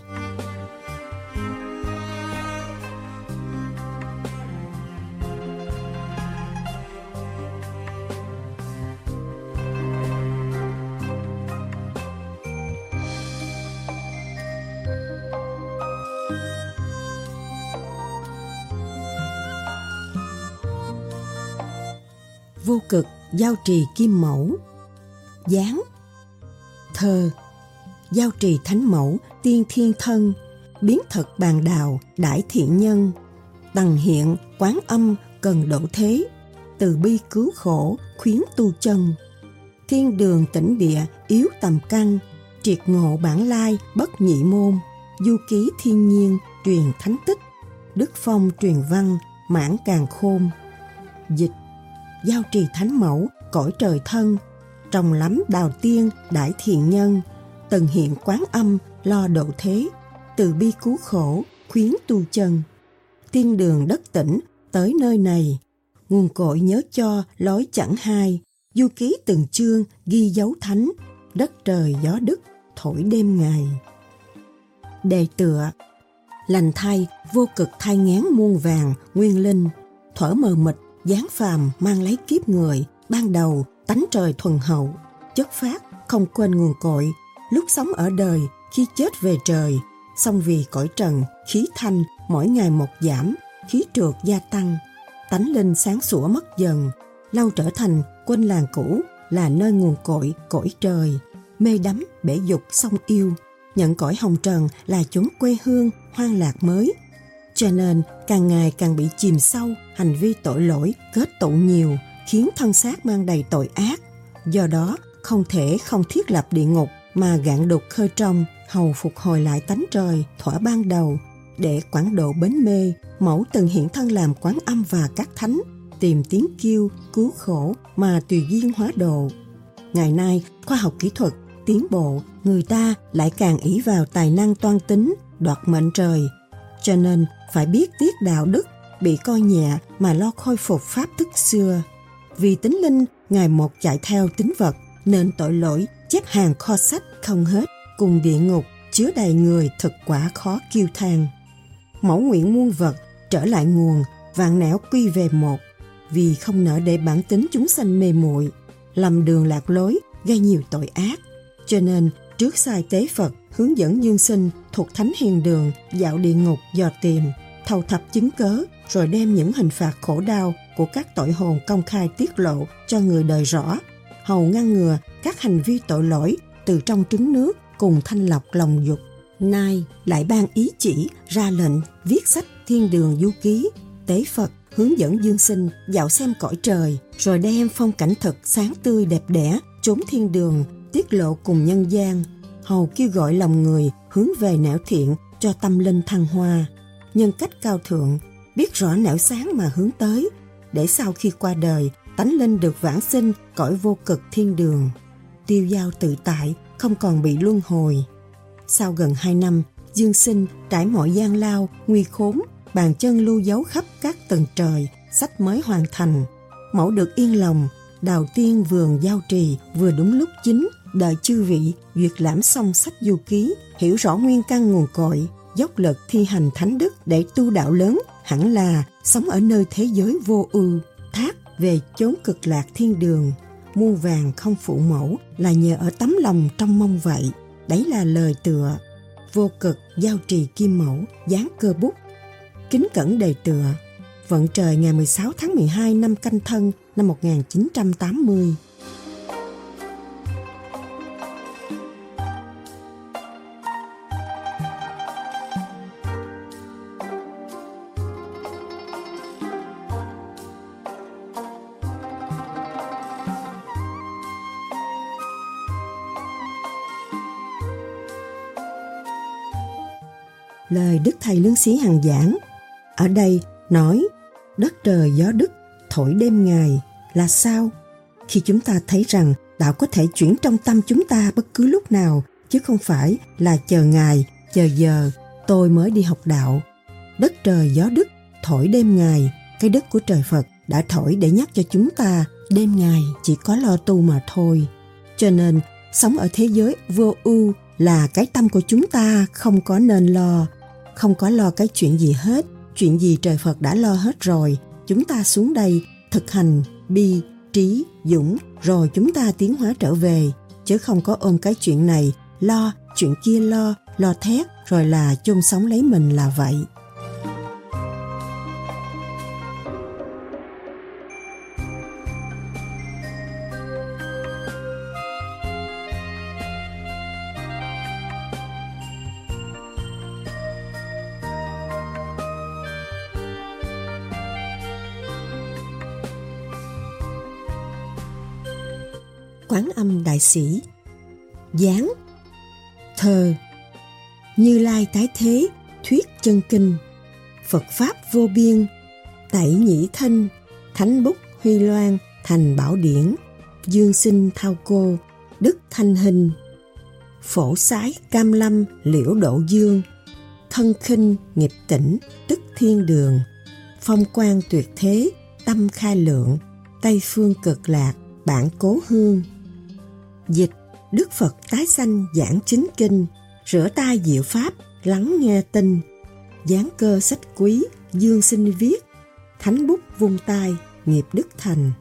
A: Vô cực, giao trì kim mẫu. Dáng thơ giao trì thánh mẫu, tiên thiên thân, biến thật bàn đào đại thiện nhân. Tầng hiện, quán âm, cần độ thế. Từ bi cứu khổ, khuyến tu chân. Thiên đường tỉnh địa, yếu tầm căn triệt ngộ bản lai, bất nhị môn. Du ký thiên nhiên, truyền thánh tích. Đức phong truyền văn, mãn càng khôn. Dịch giao trì thánh mẫu, cõi trời thân. Trồng lắm đào tiên đại thiện nhân tần hiện quán âm, lo độ thế, từ bi cứu khổ, khuyến tu chân. Thiên đường đất tỉnh, tới nơi này. Nguồn cội nhớ cho, lối chẳng hai. Du ký từng chương, ghi dấu thánh, đất trời gió đức, thổi đêm ngày. Đề tựa. Lành thay, vô cực thai ngán muôn vàng, nguyên linh thở mờ mịt giáng phàm mang lấy kiếp người, ban đầu tánh trời thuần hậu, chất phát không quên nguồn cội. Lúc sống ở đời, khi chết về trời xong vì cõi trần, khí thanh mỗi ngày một giảm, khí trượt gia tăng. Tánh linh sáng sủa mất dần, lâu trở thành quên làng cũ, là nơi nguồn cội, cõi trời. Mê đắm, bể dục, song yêu, nhận cõi hồng trần là chốn quê hương, hoang lạc mới cho nên, càng ngày càng bị chìm sâu, hành vi tội lỗi, kết tụ nhiều, khiến thân xác mang đầy tội ác. Do đó, không thể không thiết lập địa ngục mà gạn đục khơi trong, hầu phục hồi lại tánh trời, thỏa ban đầu, để quảng độ bến mê, mẫu từng hiện thân làm quán âm và các thánh, tìm tiếng kêu, cứu khổ mà tùy duyên hóa độ. Ngày nay, khoa học kỹ thuật, tiến bộ, người ta lại càng ý vào tài năng toan tính, đoạt mệnh trời cho nên phải biết tiết đạo đức bị coi nhẹ mà lo khôi phục pháp thức xưa. Vì tính linh ngày một chạy theo tính vật, nên tội lỗi, chép hàng kho sách không hết, cùng địa ngục, chứa đầy người thực quả khó kiêu than mẫu nguyện muôn vật trở lại nguồn, vạn nẻo quy về một. Vì không nỡ để bản tính chúng sanh mê muội, lầm đường lạc lối, gây nhiều tội ác. Cho nên trước sai tế Phật, hướng dẫn dương sinh thuộc thánh hiền đường, dạo địa ngục, dò tìm, thầu thập chứng cớ, rồi đem những hình phạt khổ đau của các tội hồn công khai tiết lộ cho người đời rõ. Hầu ngăn ngừa các hành vi tội lỗi từ trong trứng nước cùng thanh lọc lòng dục. Nay lại ban ý chỉ ra lệnh viết sách thiên đường du ký, tế phật hướng dẫn dương sinh dạo xem cõi trời, rồi đem phong cảnh thật sáng tươi đẹp đẽ chốn thiên đường tiết lộ cùng nhân gian, hầu kêu gọi lòng người hướng về nẻo thiện cho tâm linh thăng hoa. Nhân cách cao thượng, biết rõ nẻo sáng mà hướng tới, để sau khi qua đời, tánh linh được vãng sinh cõi vô cực thiên đường. Tiêu giao tự tại, không còn bị luân hồi. Sau gần hai năm, dương sinh, trải mọi gian lao, nguy khốn, bàn chân lưu dấu khắp các tầng trời, sách mới hoàn thành. Mẫu được yên lòng, đào tiên vườn giao trì vừa đúng lúc chính đợi chư vị duyệt lãm xong sách du ký, hiểu rõ nguyên căn nguồn cội, dốc lực thi hành thánh đức để tu đạo lớn, hẳn là sống ở nơi thế giới vô ưu, thác về chốn cực lạc thiên đường. Mua vàng không phụ mẫu là nhờ ở tấm lòng trong mong vậy. Đấy là lời tựa. Vô cực giao trì kim mẫu dán cơ bút. Kính cẩn đề tựa. Vận trời ngày 16 tháng 12 năm canh thân, năm 1980 lời Đức Thầy Lương Sĩ Hằng giảng. Ở đây nói đất trời gió đức thổi đêm ngày là sao? Khi chúng ta thấy rằng đạo có thể chuyển trong tâm chúng ta bất cứ lúc nào chứ không phải là chờ ngày, chờ giờ tôi mới đi học đạo. Đất trời gió đức thổi đêm ngày, cái đất của trời Phật đã thổi để nhắc cho chúng ta đêm ngày chỉ có lo tu mà thôi. Cho nên sống ở thế giới vô ưu là cái tâm của chúng ta không có nên lo không có lo cái chuyện gì hết, chuyện gì trời phật đã lo hết rồi, chúng ta xuống đây, thực hành, bi, trí, dũng, rồi chúng ta tiến hóa trở về. Chứ không có ôm cái chuyện này, lo, chuyện kia lo lo thét, rồi là chôn sống lấy mình là vậy. Sĩ. Gián, thơ như lai tái thế thuyết chân kinh phật pháp vô biên tẩy nhĩ thanh, thánh bút huy loan thành bảo điển dương sinh thao cô đức thanh hình phổ sái cam lâm liễu độ dương thân khinh nghiệp tỉnh tức thiên đường phong quan tuyệt thế tâm khai lượng tây phương cực lạc bản cố hương. Dịch Đức Phật tái sanh giảng chính kinh, rửa tay diệu pháp, lắng nghe tin dán cơ sách quý, dương sinh viết, thánh bút vung tay, nghiệp đức thành.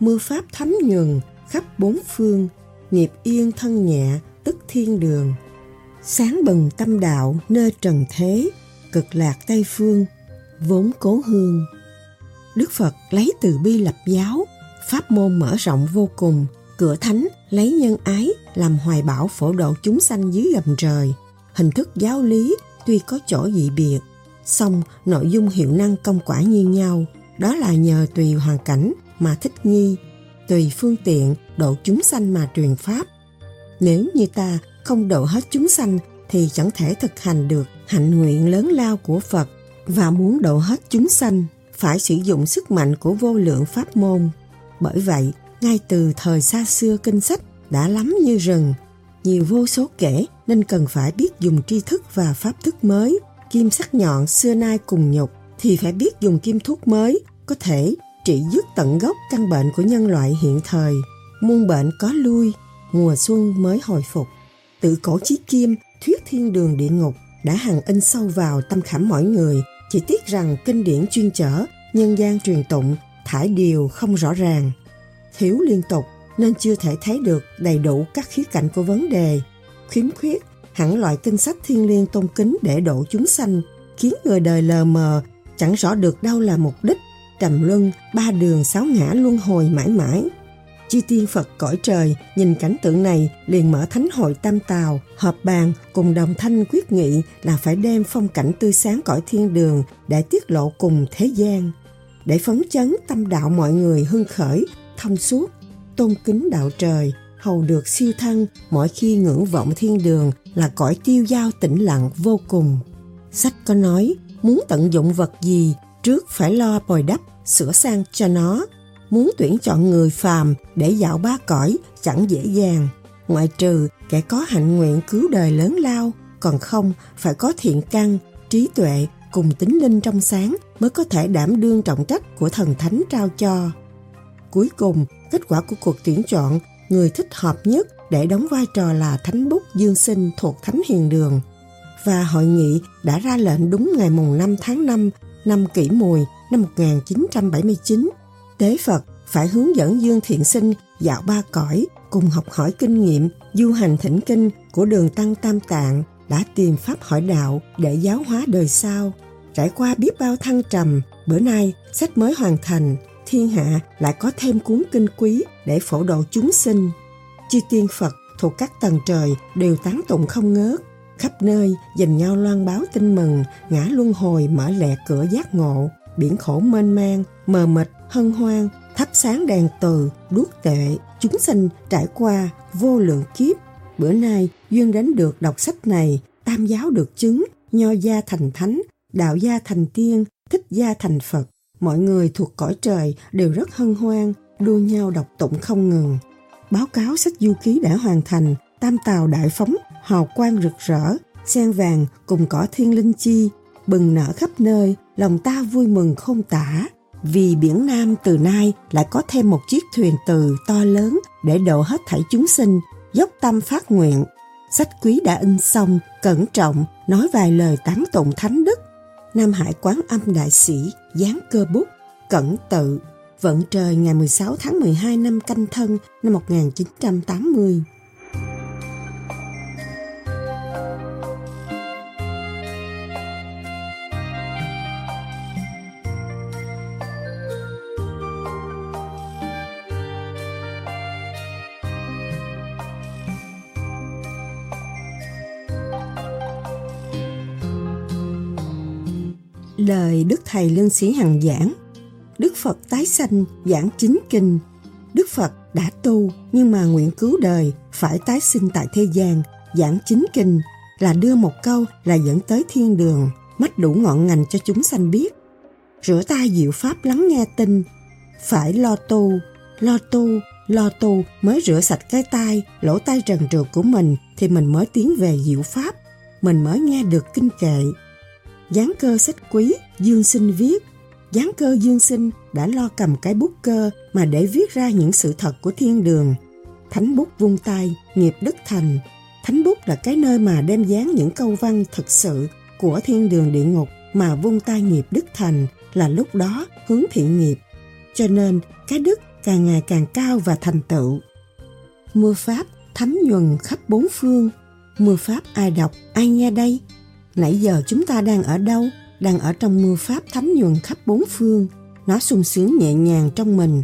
A: Mưa pháp thấm nhường khắp bốn phương, nghiệp yên thân nhẹ, tức thiên đường. Sáng bừng tâm đạo nơi trần thế, cực lạc Tây Phương, vốn cố hương. Đức Phật lấy từ bi lập giáo, pháp môn mở rộng vô cùng, cửa thánh lấy nhân ái làm hoài bảo phổ độ chúng sanh dưới gầm trời. Hình thức giáo lý tuy có chỗ dị biệt, song nội dung hiệu năng công quả như nhau, đó là nhờ tùy hoàn cảnh mà thích nghi, tùy phương tiện độ chúng sanh mà truyền pháp. Nếu như ta không độ hết chúng sanh thì chẳng thể thực hành được hạnh nguyện lớn lao của Phật và muốn độ hết chúng sanh phải sử dụng sức mạnh của vô lượng pháp môn. Bởi vậy, ngay từ thời xa xưa kinh sách đã lắm như rừng, nhiều vô số kể nên cần phải biết dùng tri thức và pháp thức mới. Kim sắc nhọn xưa nay cùng nhục thì phải biết dùng kim thuốc mới có thể trị dứt tận gốc căn bệnh của nhân loại hiện thời. Muôn bệnh có lui, mùa xuân mới hồi phục. Tự cổ chí kim, thuyết thiên đường địa ngục đã hằng in sâu vào tâm khảm mỗi người. Chỉ tiếc rằng kinh điển chuyên chở, nhân gian truyền tụng, thải điều không rõ ràng thiếu liên tục nên chưa thể thấy được đầy đủ các khía cạnh của vấn đề. khiếm khuyết, hẳn loại kinh sách thiên liêng tôn kính để độ chúng sanh, khiến người đời lờ mờ, chẳng rõ được đâu là mục đích, trầm luân, ba đường sáu ngã luân hồi mãi mãi. Chư tiên Phật cõi trời nhìn cảnh tượng này liền mở thánh hội tam tào, họp bàn cùng đồng thanh quyết nghị là phải đem phong cảnh tươi sáng cõi thiên đường để tiết lộ cùng thế gian. Để phấn chấn tâm đạo mọi người hưng khởi, thông suốt, tôn kính đạo trời, hầu được siêu thăng mỗi khi ngưỡng vọng thiên đường là cõi tiêu giao tĩnh lặng vô cùng. Sách có nói, muốn tận dụng vật gì, trước phải lo bồi đắp, sửa sang cho nó. Muốn tuyển chọn người phàm để dạo ba cõi chẳng dễ dàng. Ngoại trừ kẻ có hạnh nguyện cứu đời lớn lao, còn không phải có thiện căn, trí tuệ cùng tính linh trong sáng mới có thể đảm đương trọng trách của thần thánh trao cho. Cuối cùng, kết quả của cuộc tuyển chọn người thích hợp nhất để đóng vai trò là Thánh Bút Dương Sinh thuộc Thánh Hiền Đường. Và hội nghị đã ra lệnh đúng ngày mùng 5 tháng 5 năm kỷ mùi năm 1979. Tế Phật phải hướng dẫn Dương Thiện Sinh dạo ba cõi cùng học hỏi kinh nghiệm du hành thỉnh kinh của đường Tăng Tam Tạng đã tìm pháp hỏi đạo để giáo hóa đời sau. Trải qua biết bao thăng trầm, bữa nay sách mới hoàn thành thiên hạ lại có thêm cuốn kinh quý để phổ độ chúng sinh. Chư tiên Phật thuộc các tầng trời đều tán tụng không ngớt, khắp nơi dành nhau loan báo tin mừng, ngã luân hồi mở lẹ cửa giác ngộ, biển khổ mênh mang, mờ mịt, hân hoan, thắp sáng đèn từ, đuốc tệ, chúng sinh trải qua vô lượng kiếp. Bữa nay, duyên đến được đọc sách này, tam giáo được chứng, nho gia thành thánh, đạo gia thành tiên, thích gia thành Phật, Mọi người thuộc cõi trời đều rất hân hoan, đua nhau đọc tụng không ngừng. Báo cáo sách du ký đã hoàn thành, tam tàu đại phóng, hào quang rực rỡ, sen vàng cùng cỏ thiên linh chi, bừng nở khắp nơi, lòng ta vui mừng không tả. Vì biển Nam từ nay lại có thêm một chiếc thuyền từ to lớn để độ hết thảy chúng sinh, dốc tâm phát nguyện. Sách quý đã in xong, cẩn trọng, nói vài lời tán tụng thánh đức Nam Hải Quán Âm Đại Sĩ, dán cơ bút, cẩn tự, vận trời ngày 16 tháng 12 năm canh thân năm 1980. Lời Đức Thầy Lương Sĩ Hằng giảng. Đức Phật tái sanh, giảng chính kinh. Đức Phật đã tu, nhưng mà nguyện cứu đời, phải tái sinh tại thế gian, giảng chính kinh. Là đưa một câu, là dẫn tới thiên đường mách đủ ngọn ngành cho chúng sanh biết. Rửa tay diệu pháp lắng nghe tin. Phải lo tu lo tu lo tu mới rửa sạch cái tai, lỗ tai trần trượt của mình, thì mình mới tiến về diệu pháp. Mình mới nghe được kinh kệ gián cơ sách quý, Dương Sinh viết. gián cơ Dương Sinh đã lo cầm cái bút cơ mà để viết ra những sự thật của thiên đường. Thánh bút vung tay, nghiệp đức thành. Thánh bút là cái nơi mà đem dán những câu văn thực sự của thiên đường địa ngục mà vung tay nghiệp đức thành là lúc đó hướng thiện nghiệp. Cho nên cái đức càng ngày càng cao và thành tựu. Mưa Pháp thấm nhuần khắp bốn phương. Mưa Pháp ai đọc, ai nghe đây? Nãy giờ chúng ta đang ở đâu? Đang ở trong mưa pháp thấm nhuần khắp bốn phương. Nó sung sướng nhẹ nhàng trong mình.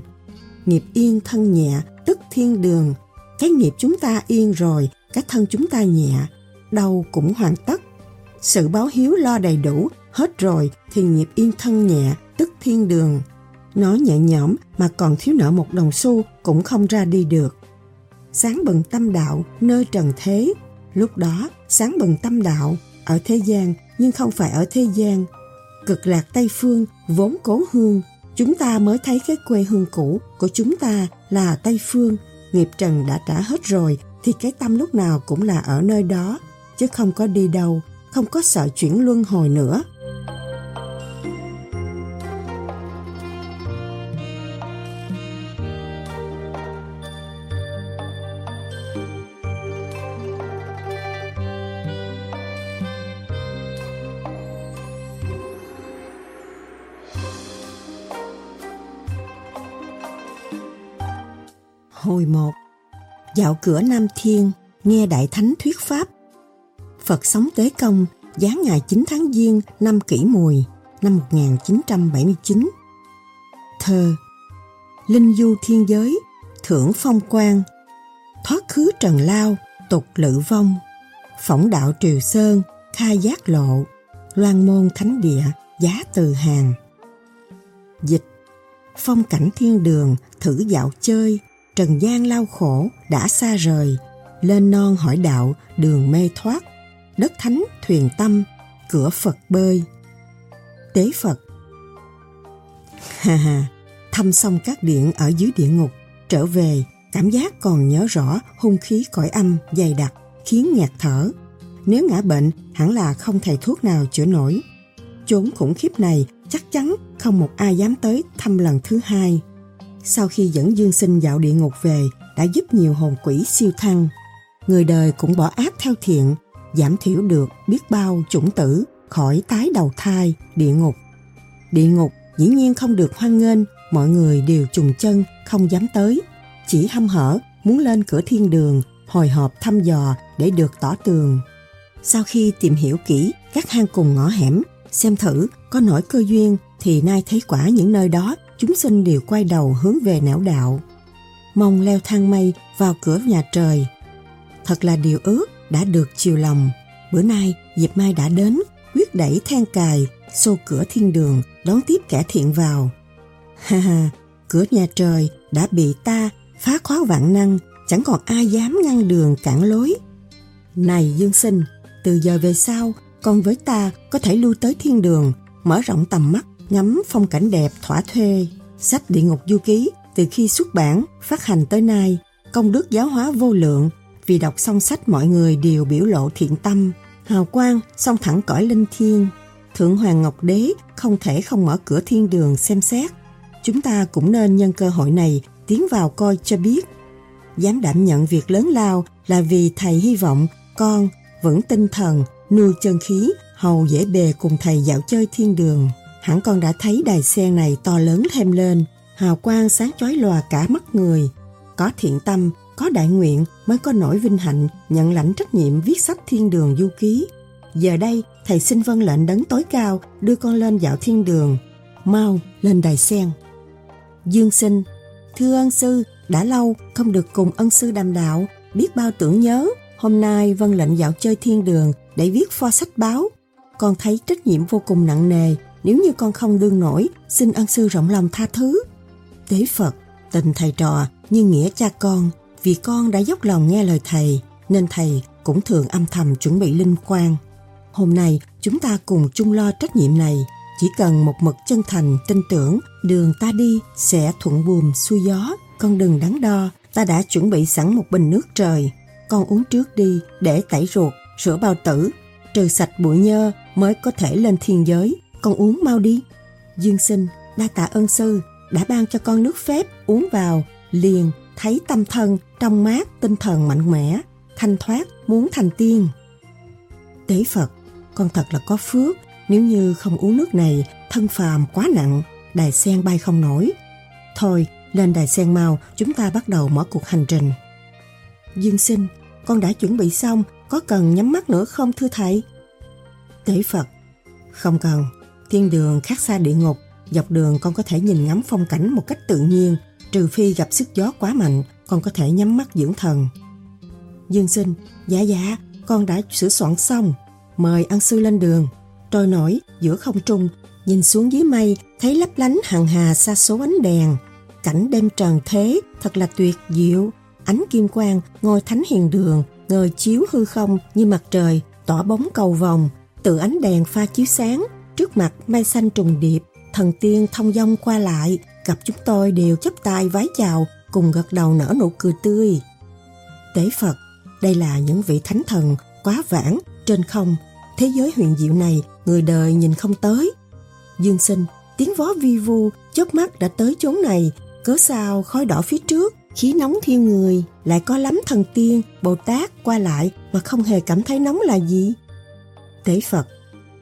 A: Nghiệp yên thân nhẹ, tức thiên đường. Cái nghiệp chúng ta yên rồi, cái thân chúng ta nhẹ. Đâu cũng hoàn tất. Sự báo hiếu lo đầy đủ, hết rồi thì nghiệp yên thân nhẹ, tức thiên đường. Nó nhẹ nhõm mà còn thiếu nợ một đồng xu cũng không ra đi được. Sáng bừng tâm đạo nơi trần thế, lúc đó sáng bừng tâm đạo ở thế gian nhưng không phải ở thế gian. Cực lạc Tây Phương vốn cố hương, chúng ta mới thấy cái quê hương cũ của chúng ta là Tây Phương. Nghiệp trần đã trả hết rồi thì cái tâm lúc nào cũng là ở nơi đó, chứ không có đi đâu, không có sợ chuyển luân hồi nữa. Hồi một Dạo cửa Nam Thiên nghe Đại Thánh thuyết Pháp. Phật sống tế công, giáng ngày 9 tháng Giêng năm kỷ mùi, năm 1979. Thơ Linh du thiên giới, thưởng phong quan, thoát khứ trần lao, tục lự vong, phỏng đạo triều sơn, khai giác lộ, loan môn thánh địa, giá từ hàng. Dịch Phong cảnh thiên đường, thử dạo chơi, trần gian lao khổ, đã xa rời, lên non hỏi đạo, đường mê thoát, đất thánh thuyền tâm, cửa Phật bơi. Tế Phật Ha ha, thăm xong các điện ở dưới địa ngục, trở về, cảm giác còn nhớ rõ hung khí cõi âm dày đặc, khiến ngạt thở. Nếu ngã bệnh, hẳn là không thầy thuốc nào chữa nổi. Chốn khủng khiếp này chắc chắn không một ai dám tới thăm lần thứ hai. Sau khi dẫn Dương Sinh dạo địa ngục về, đã giúp nhiều hồn quỷ siêu thăng. Người đời cũng bỏ ác theo thiện, giảm thiểu được biết bao chủng tử khỏi tái đầu thai, địa ngục. Địa ngục dĩ nhiên không được hoan nghênh, mọi người đều trùng chân, không dám tới. Chỉ hăm hở, muốn lên cửa thiên đường, hồi hộp thăm dò để được tỏ tường. Sau khi tìm hiểu kỹ các hang cùng ngõ hẻm, xem thử có nổi cơ duyên thì nay thấy quả những nơi đó chúng sinh đều quay đầu hướng về nẻo đạo. Mong leo thang mây vào cửa nhà trời. Thật là điều ước đã được chiều lòng. Bữa nay Diệp Mai đã đến, quyết đẩy than cài, xô cửa thiên đường, đón tiếp kẻ thiện vào. Ha ha, cửa nhà trời đã bị ta phá khóa vạn năng, chẳng còn ai dám ngăn đường cản lối. Này Dương Sinh, từ giờ về sau, con với ta có thể lui tới thiên đường, mở rộng tầm mắt, ngắm phong cảnh đẹp thỏa thuê. Sách Địa ngục du ký từ khi xuất bản, phát hành tới nay, công đức giáo hóa vô lượng, vì đọc xong sách mọi người đều biểu lộ thiện tâm, hào quang song thẳng cõi linh thiên Thượng Hoàng Ngọc Đế không thể không mở cửa thiên đường xem xét. Chúng ta cũng nên nhân cơ hội này tiến vào coi cho biết. Dám đảm nhận việc lớn lao là vì thầy hy vọng con vẫn tinh thần, nuôi chân khí, hầu dễ bề cùng thầy dạo chơi thiên đường. Hẳn con đã thấy đài sen này to lớn thêm lên, hào quang sáng chói lòa cả mắt người. Có thiện tâm, có đại nguyện mới có nỗi vinh hạnh nhận lãnh trách nhiệm viết sách thiên đường du ký. Giờ đây, thầy xin vân lệnh đấng tối cao đưa con lên dạo thiên đường. Mau, lên đài sen. Dương sinh, thưa ân sư, đã lâu không được cùng ân sư đàm đạo, biết bao tưởng nhớ. Hôm nay vân lệnh dạo chơi thiên đường để viết pho sách báo. Con thấy trách nhiệm vô cùng nặng nề, nếu như con không đương nổi, xin ân sư rộng lòng tha thứ. Tế Phật, tình thầy trò như nghĩa cha con, vì con đã dốc lòng nghe lời thầy, nên thầy cũng thường âm thầm chuẩn bị linh quan. Hôm nay chúng ta cùng chung lo trách nhiệm này, chỉ cần một mực chân thành tin tưởng đường ta đi sẽ thuận buồm xuôi gió, con đừng đắn đo, ta đã chuẩn bị sẵn một bình nước trời. Con uống trước đi để tẩy ruột, rửa bao tử, trừ sạch bụi nhơ mới có thể lên thiên giới. Con uống mau đi. Dương sinh, đa tạ ơn sư, đã ban cho con nước phép uống vào, liền thấy tâm thân trong mát, tinh thần mạnh mẽ, thanh thoát, muốn thành tiên. Tế Phật, con thật là có phước, nếu như không uống nước này, thân phàm quá nặng, đài sen bay không nổi. Thôi, lên đài sen mau, chúng ta bắt đầu mở cuộc hành trình. Dương sinh, con đã chuẩn bị xong, có cần nhắm mắt nữa không thưa thầy? Tế Phật, không cần, thiên đường khác xa địa ngục, dọc đường con có thể nhìn ngắm phong cảnh một cách tự nhiên, trừ phi gặp sức gió quá mạnh, con có thể nhắm mắt dưỡng thần. Dương sinh, dạ dạ, con đã sửa soạn xong, mời ăn sư lên đường. Trôi nổi giữa không trung, nhìn xuống dưới mây, thấy lấp lánh hằng hà xa số ánh đèn. Cảnh đêm trần thế thật là tuyệt diệu, ánh kim quang ngôi thánh hiền đường, ngời chiếu hư không như mặt trời, tỏa bóng cầu vòng, tự ánh đèn pha chiếu sáng, trước mặt mây xanh trùng điệp, thần tiên thông dong qua lại, gặp chúng tôi đều chấp tay vái chào, cùng gật đầu nở nụ cười tươi. Tế Phật, đây là những vị thánh thần quá vãng trên không, thế giới huyền diệu này người đời nhìn không tới. Dương sinh, tiếng vó vi vu, chớp mắt đã tới chốn này, cớ sao khói đỏ phía trước, khí nóng thiêu người, lại có lắm thần tiên, Bồ Tát qua lại mà không hề cảm thấy nóng là gì. Tế Phật,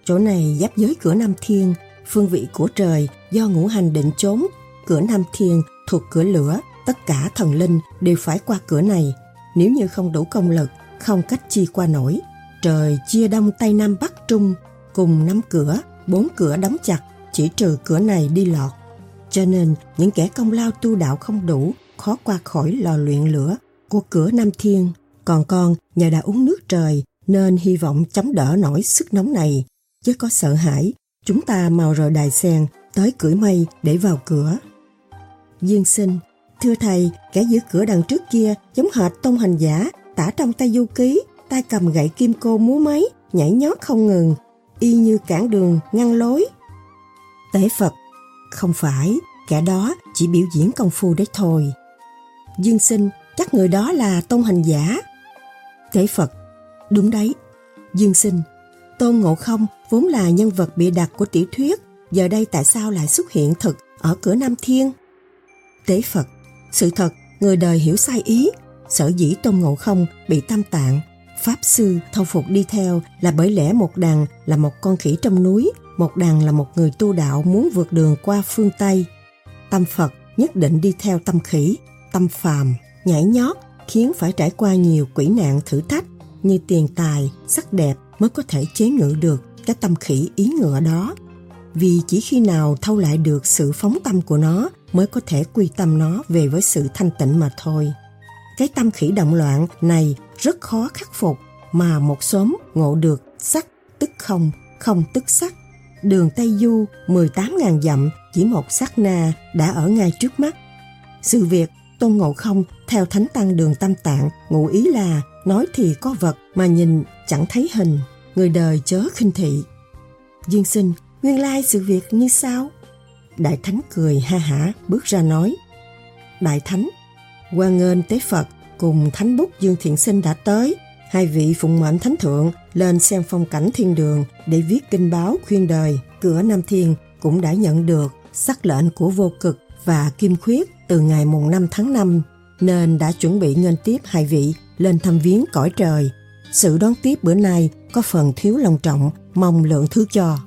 A: chỗ này giáp giới cửa Nam Thiên, phương vị của trời do ngũ hành định chốn, cửa Nam Thiên thuộc cửa lửa, tất cả thần linh đều phải qua cửa này. Nếu như không đủ công lực, không cách chi qua nổi. Trời chia đông Tây Nam Bắc Trung, cùng năm cửa, bốn cửa đóng chặt, chỉ trừ cửa này đi lọt. Cho nên những kẻ công lao tu đạo không đủ, khó qua khỏi lò luyện lửa của cửa Nam Thiên. Còn con nhờ đã uống nước trời nên hy vọng chống đỡ nổi sức nóng này. Chứ có sợ hãi, chúng ta mau rời đài sen tới cưỡi mây để vào cửa. Dương sinh, thưa thầy, kẻ giữ cửa đằng trước kia giống hệt tông hành giả, tả trong tay du ký, tay cầm gậy kim cô múa máy, nhảy nhót không ngừng, y như cản đường, ngăn lối. Tế Phật, không phải, kẻ đó chỉ biểu diễn công phu đấy thôi. Dương sinh, chắc người đó là tôn hành giả. Tế Phật, đúng đấy. Dương sinh, tôn ngộ không vốn là nhân vật bịa đặt của tiểu thuyết, giờ đây tại sao lại xuất hiện thực ở cửa Nam Thiên? Tế Phật, sự thật, người đời hiểu sai ý, sở dĩ tôn ngộ không bị tam tạng Pháp sư thâu phục đi theo là bởi lẽ một đằng là một con khỉ trong núi, một đằng là một người tu đạo muốn vượt đường qua phương Tây. Tâm Phật nhất định đi theo tâm khỉ, tâm phàm, nhảy nhót, khiến phải trải qua nhiều quỷ nạn thử thách như tiền tài, sắc đẹp mới có thể chế ngự được cái tâm khỉ ý ngựa đó. Vì chỉ khi nào thâu lại được sự phóng tâm của nó mới có thể quy tâm nó về với sự thanh tịnh mà thôi. Cái tâm khỉ động loạn này rất khó khắc phục mà một xóm ngộ được sắc tức không, không tức sắc. Đường Tây Du 18.000 dặm chỉ một sát na đã ở ngay trước mắt. Sự việc Tôn Ngộ Không theo Thánh Tăng Đường Tam Tạng ngụ ý là nói thì có vật mà nhìn chẳng thấy hình, người đời chớ khinh thị. Dương sinh, nguyên lai sự việc như sao? Đại Thánh cười ha hả bước ra nói. Đại Thánh, quan ngên tế Phật cùng Thánh Bút Dương Thiện Sinh đã tới. Hai vị phụng mệnh Thánh Thượng lên xem phong cảnh thiên đường để viết kinh báo khuyên đời. Cửa Nam Thiên cũng đã nhận được sắc lệnh của vô cực và kim khuyết từ ngày mùng 5 tháng 5 nên đã chuẩn bị nghênh tiếp hai vị lên thăm viếng cõi trời. Sự đón tiếp bữa nay có phần thiếu lòng trọng, mong lượng thứ cho.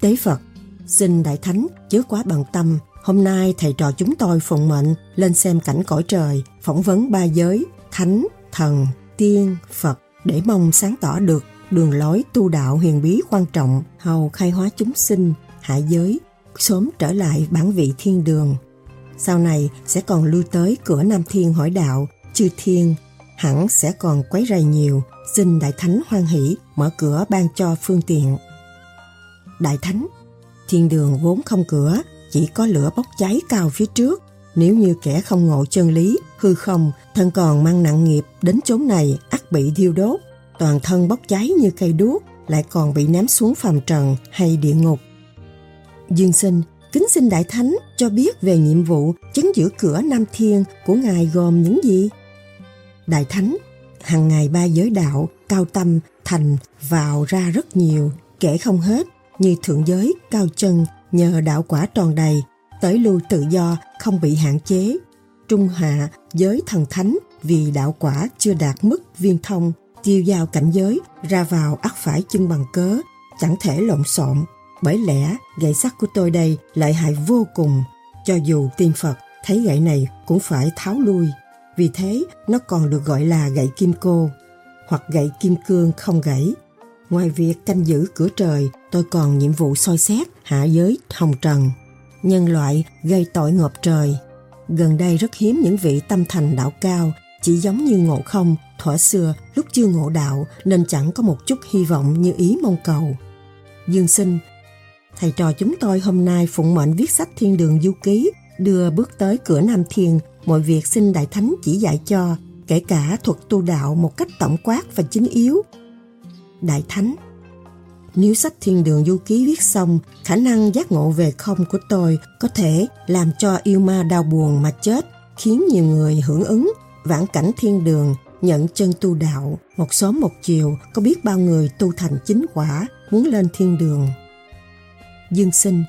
A: Tế Phật, xin Đại Thánh chớ quá bằng tâm Hôm nay thầy trò chúng tôi phụng mệnh lên xem cảnh cõi trời, phỏng vấn ba giới, thánh, thần, tiên, Phật để mong sáng tỏ được đường lối tu đạo huyền bí quan trọng hầu khai hóa chúng sinh, hạ giới, sớm trở lại bản vị thiên đường. Sau này sẽ còn lưu tới cửa Nam Thiên hỏi đạo, chư thiên, hẳn sẽ còn quấy rầy nhiều, xin Đại Thánh hoan hỷ mở cửa ban cho phương tiện. Đại Thánh, thiên đường vốn không cửa, chỉ có lửa bốc cháy cao phía trước. Nếu như kẻ không ngộ chân lý, hư không, thân còn mang nặng nghiệp đến chốn này ắt bị thiêu đốt. Toàn thân bốc cháy như cây đuốc, lại còn bị ném xuống phàm trần hay địa ngục. Dương sinh, kính xin Đại Thánh cho biết về nhiệm vụ chấn giữ cửa Nam Thiên của Ngài gồm những gì? Đại Thánh, hàng ngày ba giới đạo, cao tâm, thành, vào ra rất nhiều, kể không hết, như thượng giới, cao chân, nhờ đạo quả tròn đầy, tới lưu tự do không bị hạn chế. Trung hạ giới thần thánh vì đạo quả chưa đạt mức viên thông, tiêu giao cảnh giới, ra vào ắt phải chân bằng cớ, chẳng thể lộn xộn. Bởi lẽ gậy sắt của tôi đây lợi hại vô cùng, cho dù tiên Phật thấy gậy này cũng phải tháo lui. Vì thế nó còn được gọi là gậy kim cô, hoặc gậy kim cương không gãy. Ngoài việc canh giữ cửa trời, tôi còn nhiệm vụ soi xét hạ giới hồng trần. Nhân loại gây tội ngộp trời. Gần đây rất hiếm những vị tâm thành đạo cao, chỉ giống như ngộ không, thuở xưa lúc chưa ngộ đạo nên chẳng có một chút hy vọng như ý mong cầu. Dương sinh, thầy trò chúng tôi hôm nay phụng mệnh viết sách thiên đường du ký, đưa bước tới cửa Nam Thiên, mọi việc xin Đại Thánh chỉ dạy cho, kể cả thuật tu đạo một cách tổng quát và chính yếu, Đại Thánh. Nếu sách Thiên Đường Du Ký viết xong, khả năng giác ngộ về không của tôi có thể làm cho yêu ma đau buồn mà chết, khiến nhiều người hưởng ứng, vãn cảnh thiên đường, nhận chân tu đạo, một sớm một chiều có biết bao người tu thành chính quả, muốn lên thiên đường. Dương sinh,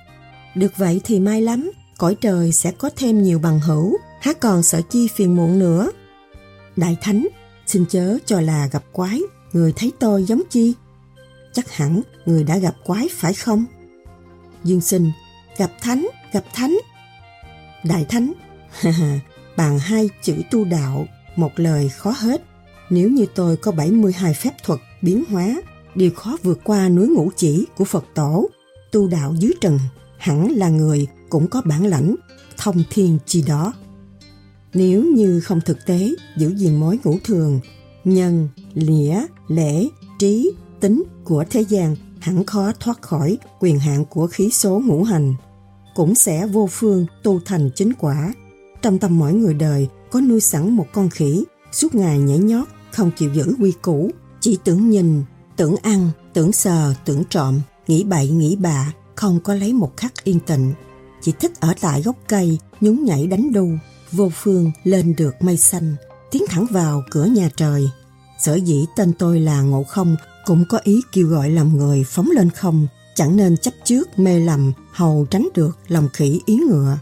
A: được vậy thì may lắm, cõi trời sẽ có thêm nhiều bằng hữu, há còn sợ chi phiền muộn nữa. Đại Thánh, xin chớ cho là gặp quái, người thấy tôi giống chi? Chắc hẳn người đã gặp quái phải không? Dương sinh, gặp thánh, gặp thánh. Đại thánh, bàn hai chữ tu đạo, một lời khó hết. nếu như tôi có 72 phép thuật biến hóa, điều khó vượt qua núi ngũ chỉ của Phật tổ, tu đạo dưới trần, hẳn là người cũng có bản lãnh, thông thiên chi đó. Nếu như không thực tế giữ gìn mối ngũ thường, nhân, lĩa, lễ, trí, tính của thế gian hẳn khó thoát khỏi quyền hạn của khí số ngũ hành, cũng sẽ vô phương tu thành chính quả. Trong tâm mỗi người đời có nuôi sẵn một con khỉ, suốt ngày nhảy nhót, không chịu giữ quy củ, chỉ tưởng nhìn, tưởng ăn, tưởng sờ, tưởng trộm, nghĩ bậy nghĩ bạ, không có lấy một khắc yên tịnh. Chỉ thích ở tại gốc cây, nhún nhảy đánh đu, vô phương lên được mây xanh, tiến thẳng vào cửa nhà trời. Sở dĩ tên tôi là Ngộ Không cũng có ý kêu gọi làm người phóng lên không, chẳng nên chấp trước mê lầm hầu tránh được lòng khỉ ý ngựa.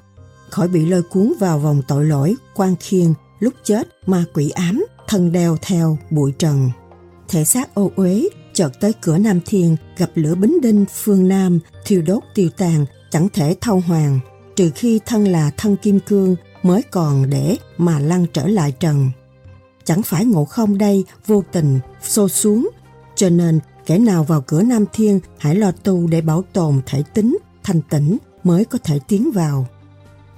A: Khỏi bị lôi cuốn vào vòng tội lỗi, quan khiên, lúc chết ma quỷ ám, thân đeo theo bụi trần. Thể xác ô uế chợt tới cửa Nam Thiên gặp lửa bính đinh phương Nam thiêu đốt tiêu tàn chẳng thể thâu hoàng trừ khi thân là thân kim cương mới còn để mà lăn trở lại trần. Chẳng phải ngộ không đây vô tình xô xuống cho nên kẻ nào vào cửa Nam Thiên hãy lo tu để bảo tồn thể tính, thanh tĩnh mới có thể tiến vào.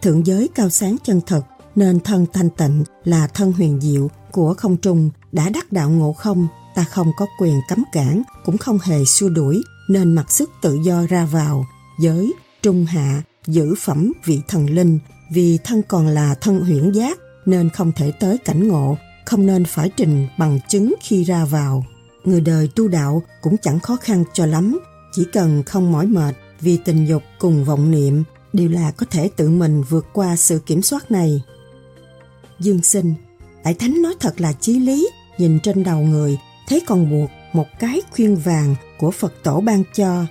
A: Thượng giới cao sáng chân thật nên thân thanh tịnh là thân huyền diệu của không trung đã đắc đạo ngộ không ta không có quyền cấm cản cũng không hề xua đuổi nên mặc sức tự do ra vào giới trung hạ giữ phẩm vị thần linh vì thân còn là thân huyễn giác nên không thể tới cảnh ngộ không nên phải trình bằng chứng khi ra vào. Người đời tu đạo cũng chẳng khó khăn cho lắm chỉ cần không mỏi mệt vì tình dục cùng vọng niệm đều là có thể tự mình vượt qua sự kiểm soát này. Dương sinh đại thánh nói thật là chí lý nhìn trên đầu người thấy còn buộc một cái khuyên vàng của Phật tổ ban cho,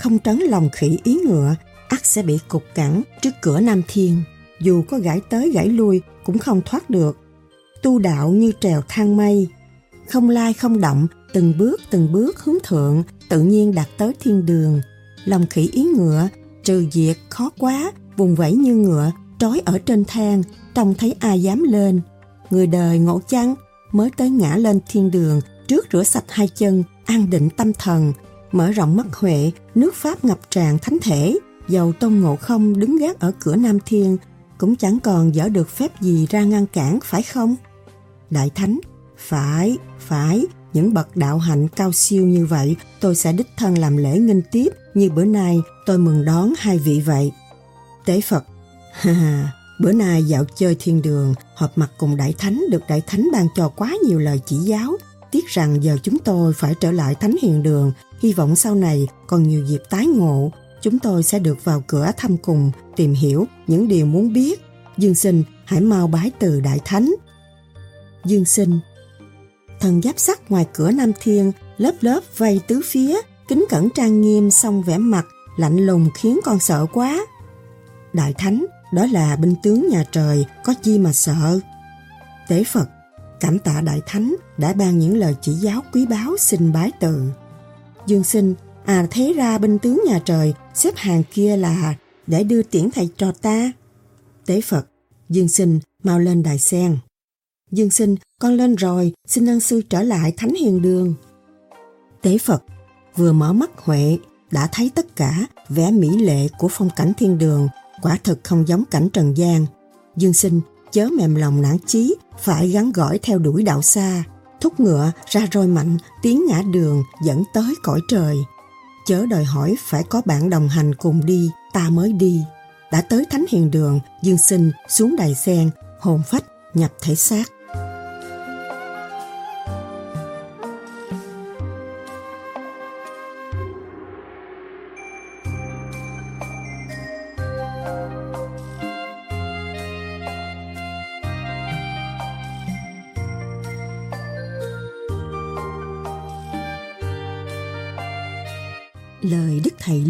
A: không trấn lòng khỉ ý ngựa, ắt sẽ bị cục cẳng trước cửa Nam Thiên. Dù có gãi tới gãi lui cũng không thoát được. Tu đạo như trèo thang mây, không lai không động, từng bước từng bước hướng thượng, tự nhiên đạt tới thiên đường. Lòng khỉ ý ngựa, trừ diệt khó quá, vùng vẫy như ngựa, trói ở trên thang, trông thấy ai dám lên. Người đời ngộ chăng mới tới ngã lên thiên đường trước rửa sạch hai chân, an định tâm thần, mở rộng mắt huệ, nước Pháp ngập tràn thánh thể, dầu tôn ngộ không đứng gác ở cửa Nam Thiên, cũng chẳng còn dở được phép gì ra ngăn cản, phải không? Đại Thánh, phải, phải, những bậc đạo hạnh cao siêu như vậy, tôi sẽ đích thân làm lễ nghinh tiếp, như bữa nay tôi mừng đón hai vị vậy. Tế Phật, ha ha, bữa nay dạo chơi thiên đường, họp mặt cùng Đại Thánh được Đại Thánh ban cho quá nhiều lời chỉ giáo, Tiếc rằng giờ chúng tôi phải trở lại Thánh Hiền Đường, hy vọng sau này còn nhiều dịp tái ngộ, chúng tôi sẽ được vào cửa thăm cùng, tìm hiểu những điều muốn biết. Dương sinh, hãy mau bái từ Đại Thánh. Dương sinh Thần giáp sắt ngoài cửa Nam Thiên, lớp lớp vây tứ phía, kính cẩn trang nghiêm xong vẻ mặt, lạnh lùng khiến con sợ quá. Đại Thánh, đó là binh tướng nhà trời, có chi mà sợ. Tế Phật, Cảm tạ Đại Thánh đã ban những lời chỉ giáo quý báu xin bái từ. Dương sinh, à thế ra binh tướng nhà trời xếp hàng kia là để đưa tiễn thầy trò ta. Tế Phật, Dương sinh mau lên đài sen. Dương sinh, con lên rồi, xin ân sư trở lại thánh hiền đường. Tế Phật, vừa mở mắt Huệ, đã thấy tất cả vẻ mỹ lệ của phong cảnh thiên đường, quả thực không giống cảnh trần gian. Dương sinh chớ mềm lòng nản chí, phải gắn gỏi theo đuổi đạo xa, thúc ngựa ra roi mạnh, tiến ngã đường dẫn tới cõi trời. Chớ đòi hỏi phải có bạn đồng hành cùng đi, ta mới đi. Đã tới thánh hiền đường, dương sinh xuống đài sen, hồn phách nhập thể xác.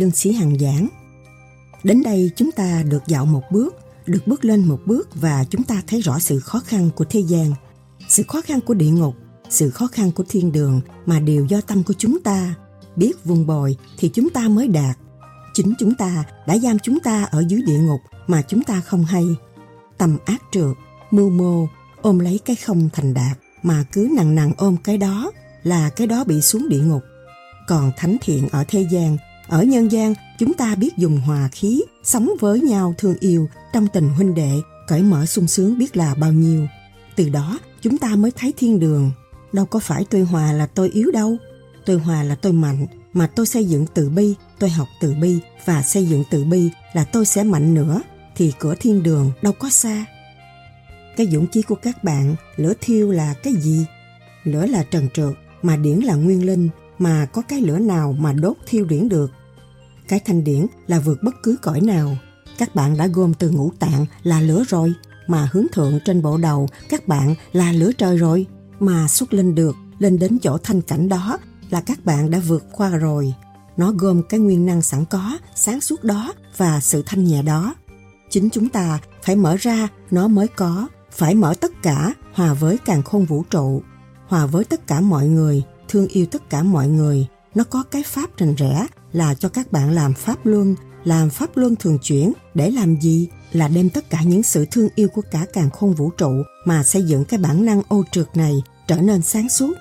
A: Lương Sĩ Hằng giảng. Đến đây chúng ta được dạo một bước, được bước lên một bước và chúng ta thấy rõ sự khó khăn của thế gian, sự khó khăn của địa ngục, sự khó khăn của thiên đường mà đều do tâm của chúng ta. Biết vùng bồi thì chúng ta mới đạt. Chính chúng ta đã giam chúng ta ở dưới địa ngục mà chúng ta không hay. tầm ác trượt, mưu mô, ôm lấy cái không thành đạt, mà cứ nặng nặng ôm cái đó là cái đó bị xuống địa ngục. Còn thánh thiện ở thế gian, ở nhân gian chúng ta biết dùng hòa khí, sống với nhau thương yêu trong tình huynh đệ, cởi mở sung sướng biết là bao nhiêu. Từ đó chúng ta mới thấy thiên đường. Đâu có phải tôi hòa là tôi yếu đâu. Tôi hòa là tôi mạnh, mà tôi xây dựng từ bi, tôi học từ bi và xây dựng từ bi là tôi sẽ mạnh nữa thì cửa thiên đường đâu có xa. Cái dũng chí của các bạn, lửa thiêu là cái gì? Lửa là trần trượt, mà điển là nguyên linh, mà có cái lửa nào mà đốt thiêu điển được. Cái thanh điển là vượt bất cứ cõi nào. Các bạn đã gom từ ngũ tạng là lửa rồi, mà hướng thượng trên bộ đầu các bạn là lửa trời rồi, mà xuất lên được, lên đến chỗ thanh cảnh đó là các bạn đã vượt qua rồi. Nó gồm cái nguyên năng sẵn có, sáng suốt đó và sự thanh nhẹ đó. Chính chúng ta phải mở ra nó mới có, phải mở tất cả hòa với càng khôn vũ trụ, hòa với tất cả mọi người, thương yêu tất cả mọi người. Nó có cái pháp rành rẽ là cho các bạn làm pháp luân, làm pháp luân thường chuyển để làm gì? Là đem tất cả những sự thương yêu của cả càng khôn vũ trụ mà xây dựng cái bản năng ô trượt này trở nên sáng suốt.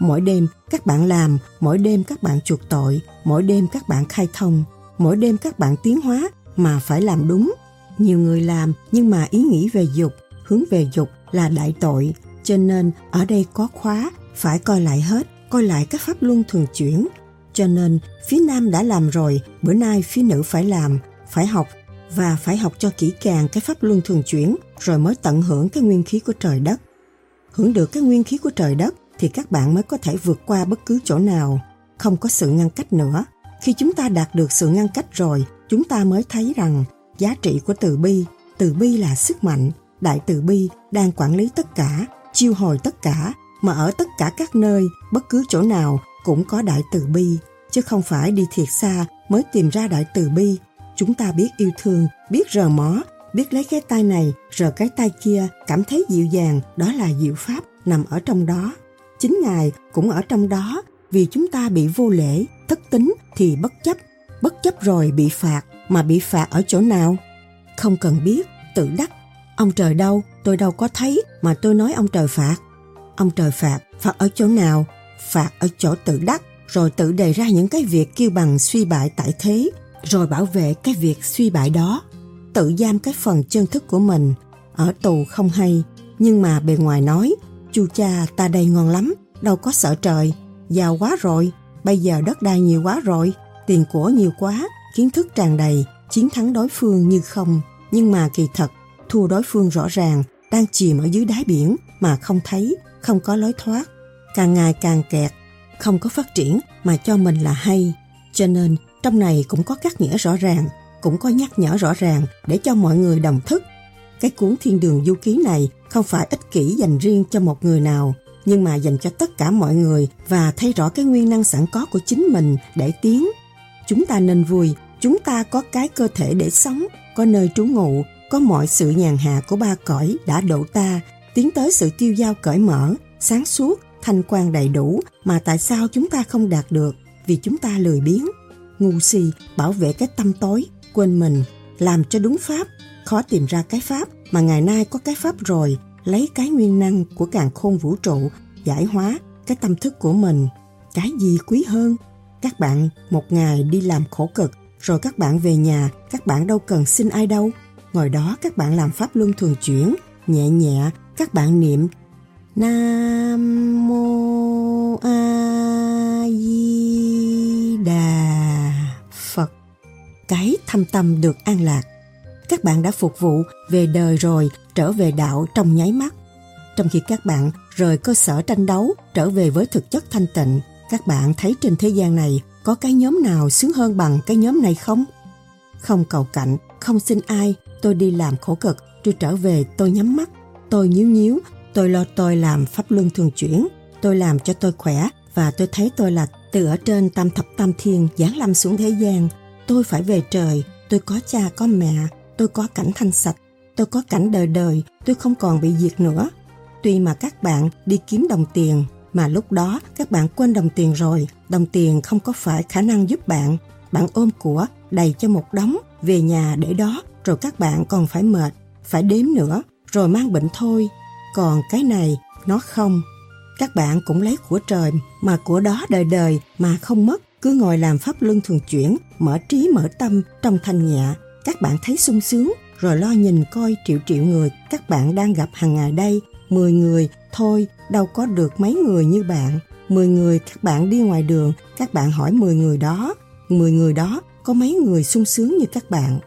A: Mỗi đêm các bạn làm, mỗi đêm các bạn chuộc tội, mỗi đêm các bạn khai thông, mỗi đêm các bạn tiến hóa mà phải làm đúng. Nhiều người làm nhưng mà ý nghĩ về dục, hướng về dục là đại tội, cho nên ở đây có khóa, phải coi lại hết, coi lại các pháp luân thường chuyển. Cho nên phía nam đã làm rồi, bữa nay phía nữ phải làm, phải học và phải học cho kỹ càng cái pháp luân thường chuyển rồi mới tận hưởng cái nguyên khí của trời đất. Hưởng được cái nguyên khí của trời đất thì các bạn mới có thể vượt qua bất cứ chỗ nào, không có sự ngăn cách nữa. Khi chúng ta đạt được sự ngăn cách rồi, chúng ta mới thấy rằng giá trị của từ bi, từ bi là sức mạnh, đại từ bi đang quản lý tất cả, chiêu hồi tất cả, mà ở tất cả các nơi, bất cứ chỗ nào cũng có đại từ bi, chứ không phải đi thiệt xa mới tìm ra đại từ bi. Chúng ta biết yêu thương, biết rờ mó, biết lấy cái tay này, rờ cái tay kia, cảm thấy dịu dàng, đó là diệu pháp nằm ở trong đó. Chính Ngài cũng ở trong đó, vì chúng ta bị vô lễ, thất tính thì bất chấp, bất chấp rồi bị phạt, mà bị phạt ở chỗ nào? Không cần biết, tự đắc. Ông trời đâu, tôi đâu có thấy mà tôi nói ông trời phạt. Ông trời phạt, phạt ở chỗ nào? Phạt ở chỗ tự đắc, rồi tự đề ra những cái việc kêu bằng suy bại tại thế, rồi bảo vệ cái việc suy bại đó. Tự giam cái phần chân thức của mình, ở tù không hay, nhưng mà bề ngoài nói, chu cha ta đây ngon lắm, đâu có sợ trời, giàu quá rồi, bây giờ đất đai nhiều quá rồi, tiền của nhiều quá, kiến thức tràn đầy, chiến thắng đối phương như không. Nhưng mà kỳ thật, thua đối phương rõ ràng, đang chìm ở dưới đáy biển mà không thấy, không có lối thoát. Càng ngày càng kẹt, không có phát triển mà cho mình là hay. Cho nên, trong này cũng có các nghĩa rõ ràng, cũng có nhắc nhở rõ ràng để cho mọi người đồng thức. Cái cuốn Thiên Đường Du Ký này không phải ích kỷ dành riêng cho một người nào, nhưng mà dành cho tất cả mọi người và thấy rõ cái nguyên năng sẵn có của chính mình để tiến. Chúng ta nên vui chúng ta có cái cơ thể để sống, có nơi trú ngụ, có mọi sự nhàn hạ của ba cõi đã độ ta, tiến tới sự tiêu giao cởi mở, sáng suốt, thanh quan đầy đủ mà tại sao chúng ta không đạt được vì chúng ta lười biếng, ngu si, bảo vệ cái tâm tối, quên mình, làm cho đúng pháp, khó tìm ra cái pháp mà ngày nay có cái pháp rồi, lấy cái nguyên năng của càng khôn vũ trụ, giải hóa cái tâm thức của mình. Cái gì quý hơn? Các bạn một ngày đi làm khổ cực rồi các bạn về nhà, các bạn đâu cần xin ai đâu. Ngồi đó các bạn làm pháp luân thường chuyển, nhẹ nhẹ, các bạn niệm Nam Mô A Di Đà Phật. Cái thâm tâm được an lạc. Các bạn đã phục vụ về đời rồi, trở về đạo trong nháy mắt. Trong khi các bạn rời cơ sở tranh đấu, trở về với thực chất thanh tịnh, các bạn thấy trên thế gian này có cái nhóm nào sướng hơn bằng cái nhóm này không? Không cầu cạnh, không xin ai, tôi đi làm khổ cực, tôi trở về tôi nhắm mắt, tôi nhíu nhíu, tôi lo tôi làm pháp luân thường chuyển, tôi làm cho tôi khỏe và tôi thấy tôi là từ ở trên tam thập tam thiên giáng lâm xuống thế gian. Tôi phải về trời, tôi có cha có mẹ, tôi có cảnh thanh sạch, tôi có cảnh đời đời, tôi không còn bị diệt nữa. Tuy mà các bạn đi kiếm đồng tiền, mà lúc đó các bạn quên đồng tiền rồi, đồng tiền không có phải khả năng giúp bạn. Bạn ôm của đầy cho một đống, về nhà để đó, rồi các bạn còn phải mệt, phải đếm nữa, rồi mang bệnh thôi. Còn cái này, nó không, các bạn cũng lấy của trời mà của đó đời đời mà không mất. Cứ ngồi làm pháp luân thường chuyển mở trí mở tâm trong thanh nhẹ. Các bạn thấy sung sướng rồi lo nhìn coi triệu triệu người. Các bạn đang gặp hàng ngày đây 10 người thôi đâu có được mấy người như bạn. 10 người các bạn đi ngoài đường các bạn hỏi 10 người đó. 10 người đó có mấy người sung sướng như các bạn.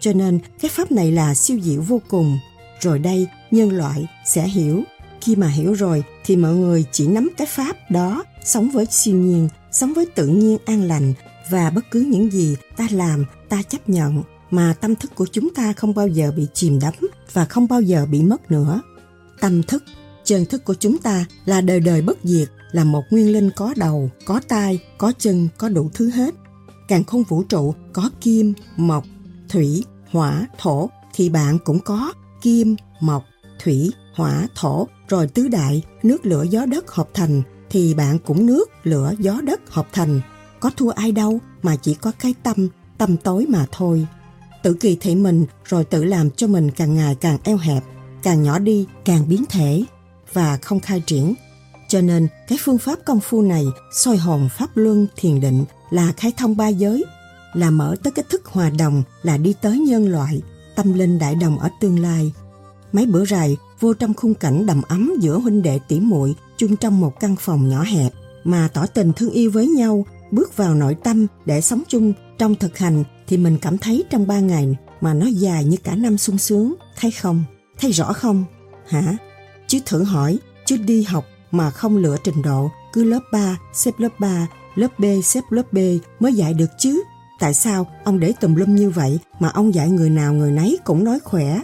A: Cho nên cái pháp này là siêu diệu vô cùng rồi đây, nhân loại sẽ hiểu. Khi mà hiểu rồi, thì mọi người chỉ nắm cái pháp đó, sống với siêu nhiên, sống với tự nhiên an lành, và bất cứ những gì ta làm, ta chấp nhận, mà tâm thức của chúng ta không bao giờ bị chìm đắm và không bao giờ bị mất nữa. Tâm thức, chân thức của chúng ta là đời đời bất diệt, là một nguyên linh có đầu, có tai, có chân, có đủ thứ hết. Càng không vũ trụ, có kim, mộc, thủy, hỏa, thổ, thì bạn cũng có kim, mộc, thủy, hỏa, thổ, rồi tứ đại, nước, lửa, gió, đất hợp thành, thì bạn cũng nước, lửa, gió, đất hợp thành. Có thua ai đâu, mà chỉ có cái tâm tâm tối mà thôi. Tự kỳ thị mình, rồi tự làm cho mình càng ngày càng eo hẹp, càng nhỏ đi, càng biến thể, và không khai triển. Cho nên, cái phương pháp công phu này, soi hồn pháp luân thiền định là khai thông ba giới, là mở tới cái thức hòa đồng, là đi tới nhân loại tâm linh đại đồng ở tương lai. Mấy bữa rày, vô trong khung cảnh đầm ấm giữa huynh đệ tỉ muội, chung trong một căn phòng nhỏ hẹp, mà tỏ tình thương yêu với nhau, bước vào nội tâm để sống chung. Trong thực hành thì mình cảm thấy trong ba ngày mà nó dài như cả năm sung sướng, thấy không? Thấy rõ không? Hả? Chứ thử hỏi chứ đi học mà không lựa trình độ, cứ lớp 3 xếp lớp 3 lớp B xếp lớp B mới dạy được chứ? Tại sao ông để tùm lum như vậy mà ông dạy người nào người nấy cũng nói khỏe.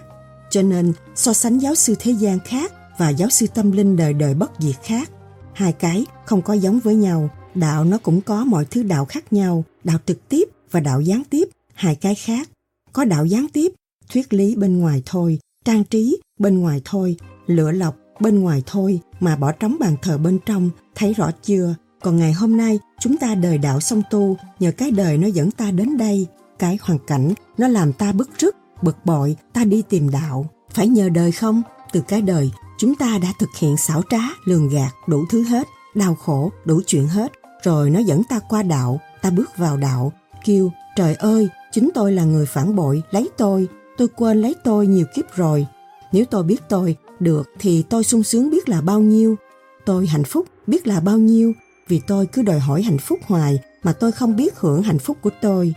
A: Cho nên, so sánh giáo sư thế gian khác và giáo sư tâm linh đời đời bất diệt khác, hai cái không có giống với nhau. Đạo nó cũng có mọi thứ đạo khác nhau, đạo trực tiếp và đạo gián tiếp, hai cái khác. Có đạo gián tiếp, thuyết lý bên ngoài thôi, trang trí bên ngoài thôi lựa lọc bên ngoài thôi mà bỏ trống bàn thờ bên trong, thấy rõ chưa? Còn ngày hôm nay, chúng ta đời đạo song tu, nhờ cái đời nó dẫn ta đến đây. Cái hoàn cảnh nó làm ta bức rứt, bực bội, ta đi tìm đạo. Phải nhờ đời không? Từ cái đời, chúng ta đã thực hiện xảo trá, lường gạt, đủ thứ hết, đau khổ, đủ chuyện hết. Rồi nó dẫn ta qua đạo, ta bước vào đạo, kêu, trời ơi, chính tôi là người phản bội, lấy tôi. Tôi quên lấy tôi nhiều kiếp rồi. Nếu tôi biết tôi được thì tôi sung sướng biết là bao nhiêu. Tôi hạnh phúc biết là bao nhiêu vì tôi cứ đòi hỏi hạnh phúc hoài mà tôi không biết hưởng hạnh phúc của tôi.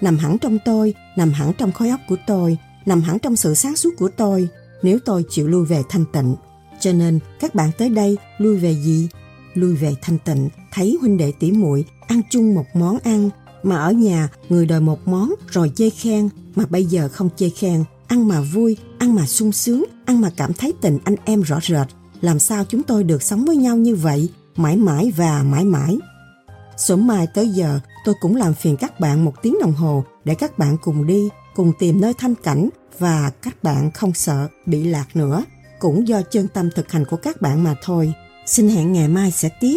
A: Nằm hẳn trong tôi, nằm hẳn trong khối óc của tôi, nằm hẳn trong sự sáng suốt của tôi. Nếu tôi chịu lui về thanh tịnh, cho nên các bạn tới đây lui về gì? Lui về thanh tịnh, thấy huynh đệ tỉ muội ăn chung một món ăn, mà ở nhà người đòi một món rồi chê khen, mà bây giờ không chê khen, ăn mà vui, ăn mà sung sướng, ăn mà cảm thấy tình anh em rõ rệt. Làm sao chúng tôi được sống với nhau như vậy? Mãi mãi và mãi mãi. Sớm mai tới giờ, tôi cũng làm phiền các bạn một tiếng đồng hồ để các bạn cùng đi, cùng tìm nơi thanh cảnh và các bạn không sợ bị lạc nữa. Cũng do chân tâm thực hành của các bạn mà thôi. Xin hẹn ngày mai sẽ tiếp.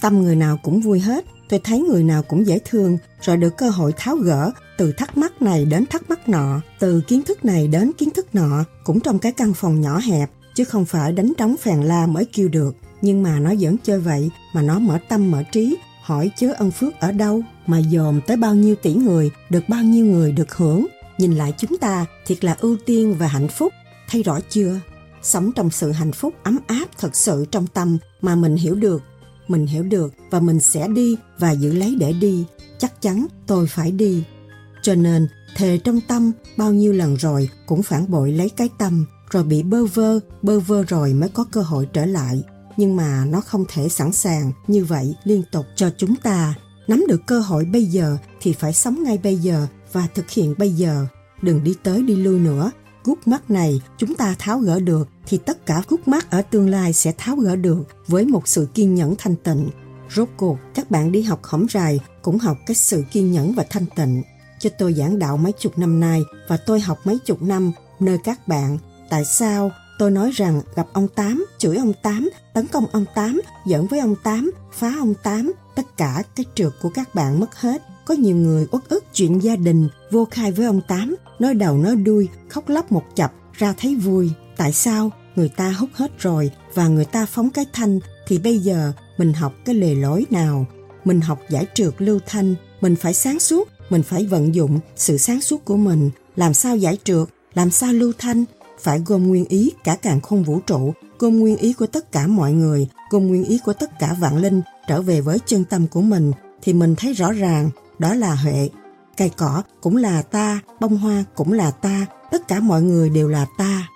A: Tâm người nào cũng vui hết. Tôi thấy người nào cũng dễ thương, rồi được cơ hội tháo gỡ từ thắc mắc này đến thắc mắc nọ, từ kiến thức này đến kiến thức nọ, cũng trong cái căn phòng nhỏ hẹp, chứ không phải đánh trống phèn la mới kêu được nhưng mà nó vẫn chơi vậy, mà nó mở tâm mở trí, hỏi chớ ân phước ở đâu, mà dòm tới bao nhiêu tỷ người, được bao nhiêu người được hưởng. Nhìn lại chúng ta, thiệt là ưu tiên và hạnh phúc. Thấy rõ chưa? Sống trong sự hạnh phúc ấm áp thật sự trong tâm mà mình hiểu được. Mình hiểu được và mình sẽ đi và giữ lấy để đi. Chắc chắn tôi phải đi. Cho nên, thề trong tâm, bao nhiêu lần rồi cũng phản bội lấy cái tâm, rồi bị bơ vơ bơ vơ rồi mới có cơ hội trở lại nhưng mà nó không thể sẵn sàng như vậy liên tục cho chúng ta. Nắm được cơ hội bây giờ thì phải sống ngay bây giờ và thực hiện bây giờ. Đừng đi tới đi lui nữa. Gút mắt này chúng ta tháo gỡ được thì tất cả gút mắt ở tương lai sẽ tháo gỡ được với một sự kiên nhẫn thanh tịnh. Rốt cuộc, các bạn đi học hỏng rài cũng học cái sự kiên nhẫn và thanh tịnh. Cho tôi giảng đạo mấy chục năm nay và tôi học mấy chục năm nơi các bạn, tại sao tôi nói rằng gặp ông tám chửi ông tám tấn công ông tám giỡn với ông tám phá ông tám tất cả cái trượt của các bạn mất hết. Có nhiều người uất ức chuyện gia đình vô khai với ông tám nói đầu nói đuôi khóc lóc một chập ra thấy vui. Tại sao? Người ta hút hết rồi và người ta phóng cái thanh thì bây giờ mình học cái lề lối nào? Mình học giải trượt lưu thanh, mình phải sáng suốt, mình phải vận dụng sự sáng suốt của mình, làm sao giải trượt, làm sao lưu thanh, phải gồm nguyên ý cả càng không vũ trụ, gồm nguyên ý của tất cả mọi người, gồm nguyên ý của tất cả vạn linh trở về với chân tâm của mình, thì mình thấy rõ ràng đó là huệ. Cây cỏ cũng là ta, bông hoa cũng là ta, tất cả mọi người đều là ta.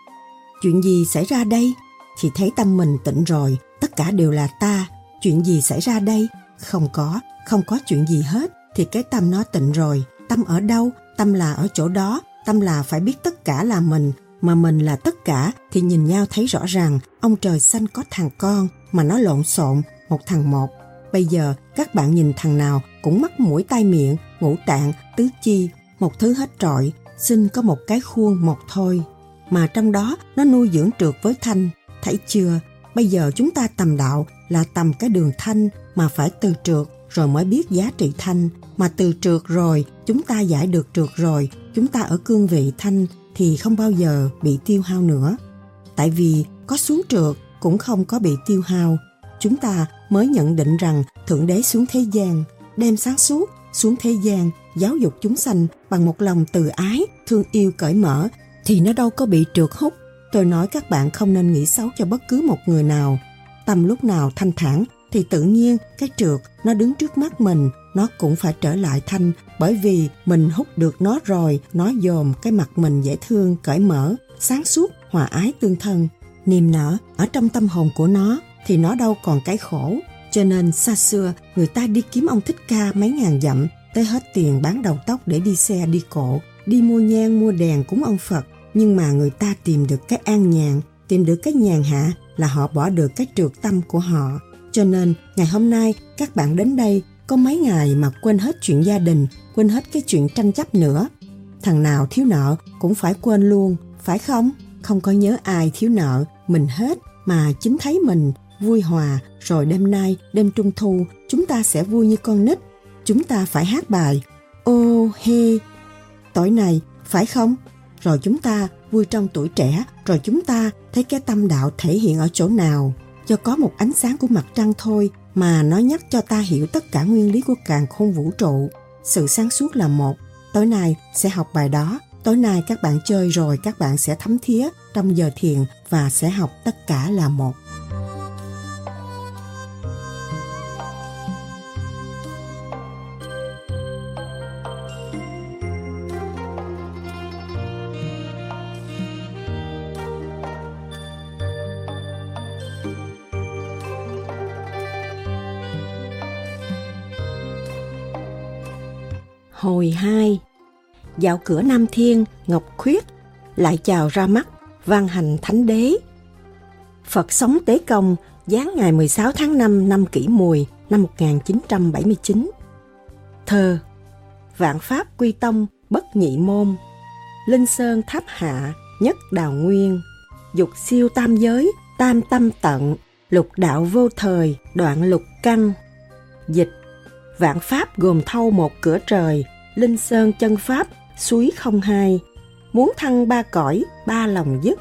A: Chuyện gì xảy ra đây? thì thấy tâm mình tỉnh rồi, tất cả đều là ta. Chuyện gì xảy ra đây? Không có, không có chuyện gì hết, thì cái tâm nó tỉnh rồi. Tâm ở đâu? Tâm là ở chỗ đó, tâm là phải biết tất cả là mình, mà mình là tất cả thì nhìn nhau thấy rõ ràng, ông trời xanh có thằng con mà nó lộn xộn, một thằng một. Bây giờ các bạn nhìn thằng nào cũng mắc mũi tai miệng, ngũ tạng, tứ chi, một thứ hết trọi, xin có một cái khuôn một thôi. Mà trong đó nó nuôi dưỡng trượt với thanh. Thấy chưa? Bây giờ chúng ta tầm đạo là tầm cái đường thanh mà phải từ trượt rồi mới biết giá trị thanh. Mà từ trượt rồi, chúng ta giải được trượt rồi, chúng ta ở cương vị thanh thì không bao giờ bị tiêu hao nữa. Tại vì có xuống trượt cũng không có bị tiêu hao. Chúng ta mới nhận định rằng thượng đế xuống thế gian, đem sáng suốt xuống thế gian, giáo dục chúng sanh bằng một lòng từ ái, thương yêu cởi mở, thì nó đâu có bị trượt hút. Tôi nói các bạn không nên nghĩ xấu cho bất cứ một người nào. Tâm lúc nào thanh thản thì tự nhiên cái trượt nó đứng trước mắt mình nó cũng phải trở lại thanh bởi vì mình hút được nó rồi. Nó dòm cái mặt mình dễ thương, cởi mở, sáng suốt, hòa ái tương thân. Niềm nở ở trong tâm hồn của nó thì nó đâu còn cái khổ. Cho nên xa xưa, người ta đi kiếm ông thích ca mấy ngàn dặm, tới hết tiền bán đầu tóc để đi xe, đi cộ, đi mua nhang, mua đèn cúng ông phật. Nhưng mà người ta tìm được cái an nhàn, tìm được cái nhàn hạ là họ bỏ được cái trượt tâm của họ. Cho nên, ngày hôm nay, các bạn đến đây có mấy ngày mà quên hết chuyện gia đình, quên hết cái chuyện tranh chấp nữa. Thằng nào thiếu nợ cũng phải quên luôn, phải không? Không có nhớ ai thiếu nợ, mình hết mà chính thấy mình vui hòa rồi đêm nay, đêm trung thu chúng ta sẽ vui như con nít. Chúng ta phải hát bài Ô hê Tối này, phải không? Rồi chúng ta vui trong tuổi trẻ, rồi chúng ta thấy cái tâm đạo thể hiện ở chỗ nào. Do có một ánh sáng của mặt trăng thôi mà nó nhắc cho ta hiểu tất cả nguyên lý của càng khôn vũ trụ. Sự sáng suốt là một. Tối nay sẽ học bài đó. Tối nay các bạn chơi rồi các bạn sẽ thấm thía trong giờ thiền và sẽ học tất cả là một. Hồi 2 Dạo cửa Nam Thiên, Ngọc Khuyết lại chào ra mắt văn hành thánh đế. Phật sống tế công giáng ngày 16 tháng 5 năm kỷ mùi năm 1979. Thơ Vạn Pháp Quy Tông bất nhị môn Linh Sơn Tháp Hạ nhất đào nguyên Dục siêu tam giới tam tâm tận Lục đạo vô thời đoạn lục căn Dịch Vạn Pháp gồm thâu một cửa trời Linh Sơn chân Pháp, suối không hai, muốn thăng ba cõi, ba lòng dứt,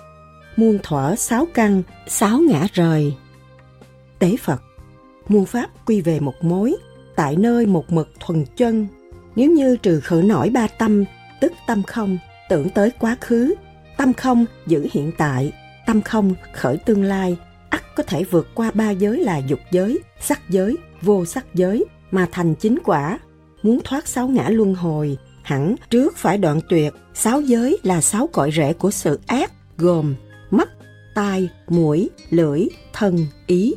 A: muôn thuở sáu căn, sáu ngã rời. Tế Phật, muôn Pháp quy về một mối, tại nơi một mực thuần chân. Nếu như trừ khử nổi ba tâm, tức tâm không, tưởng tới quá khứ, tâm không giữ hiện tại, tâm không khởi tương lai, ắt có thể vượt qua ba giới là dục giới, sắc giới, vô sắc giới mà thành chính quả muốn thoát sáu ngã luân hồi, hẳn trước phải đoạn tuyệt sáu giới là sáu cội rễ của sự ác gồm mắt, tai, mũi, lưỡi, thân, ý.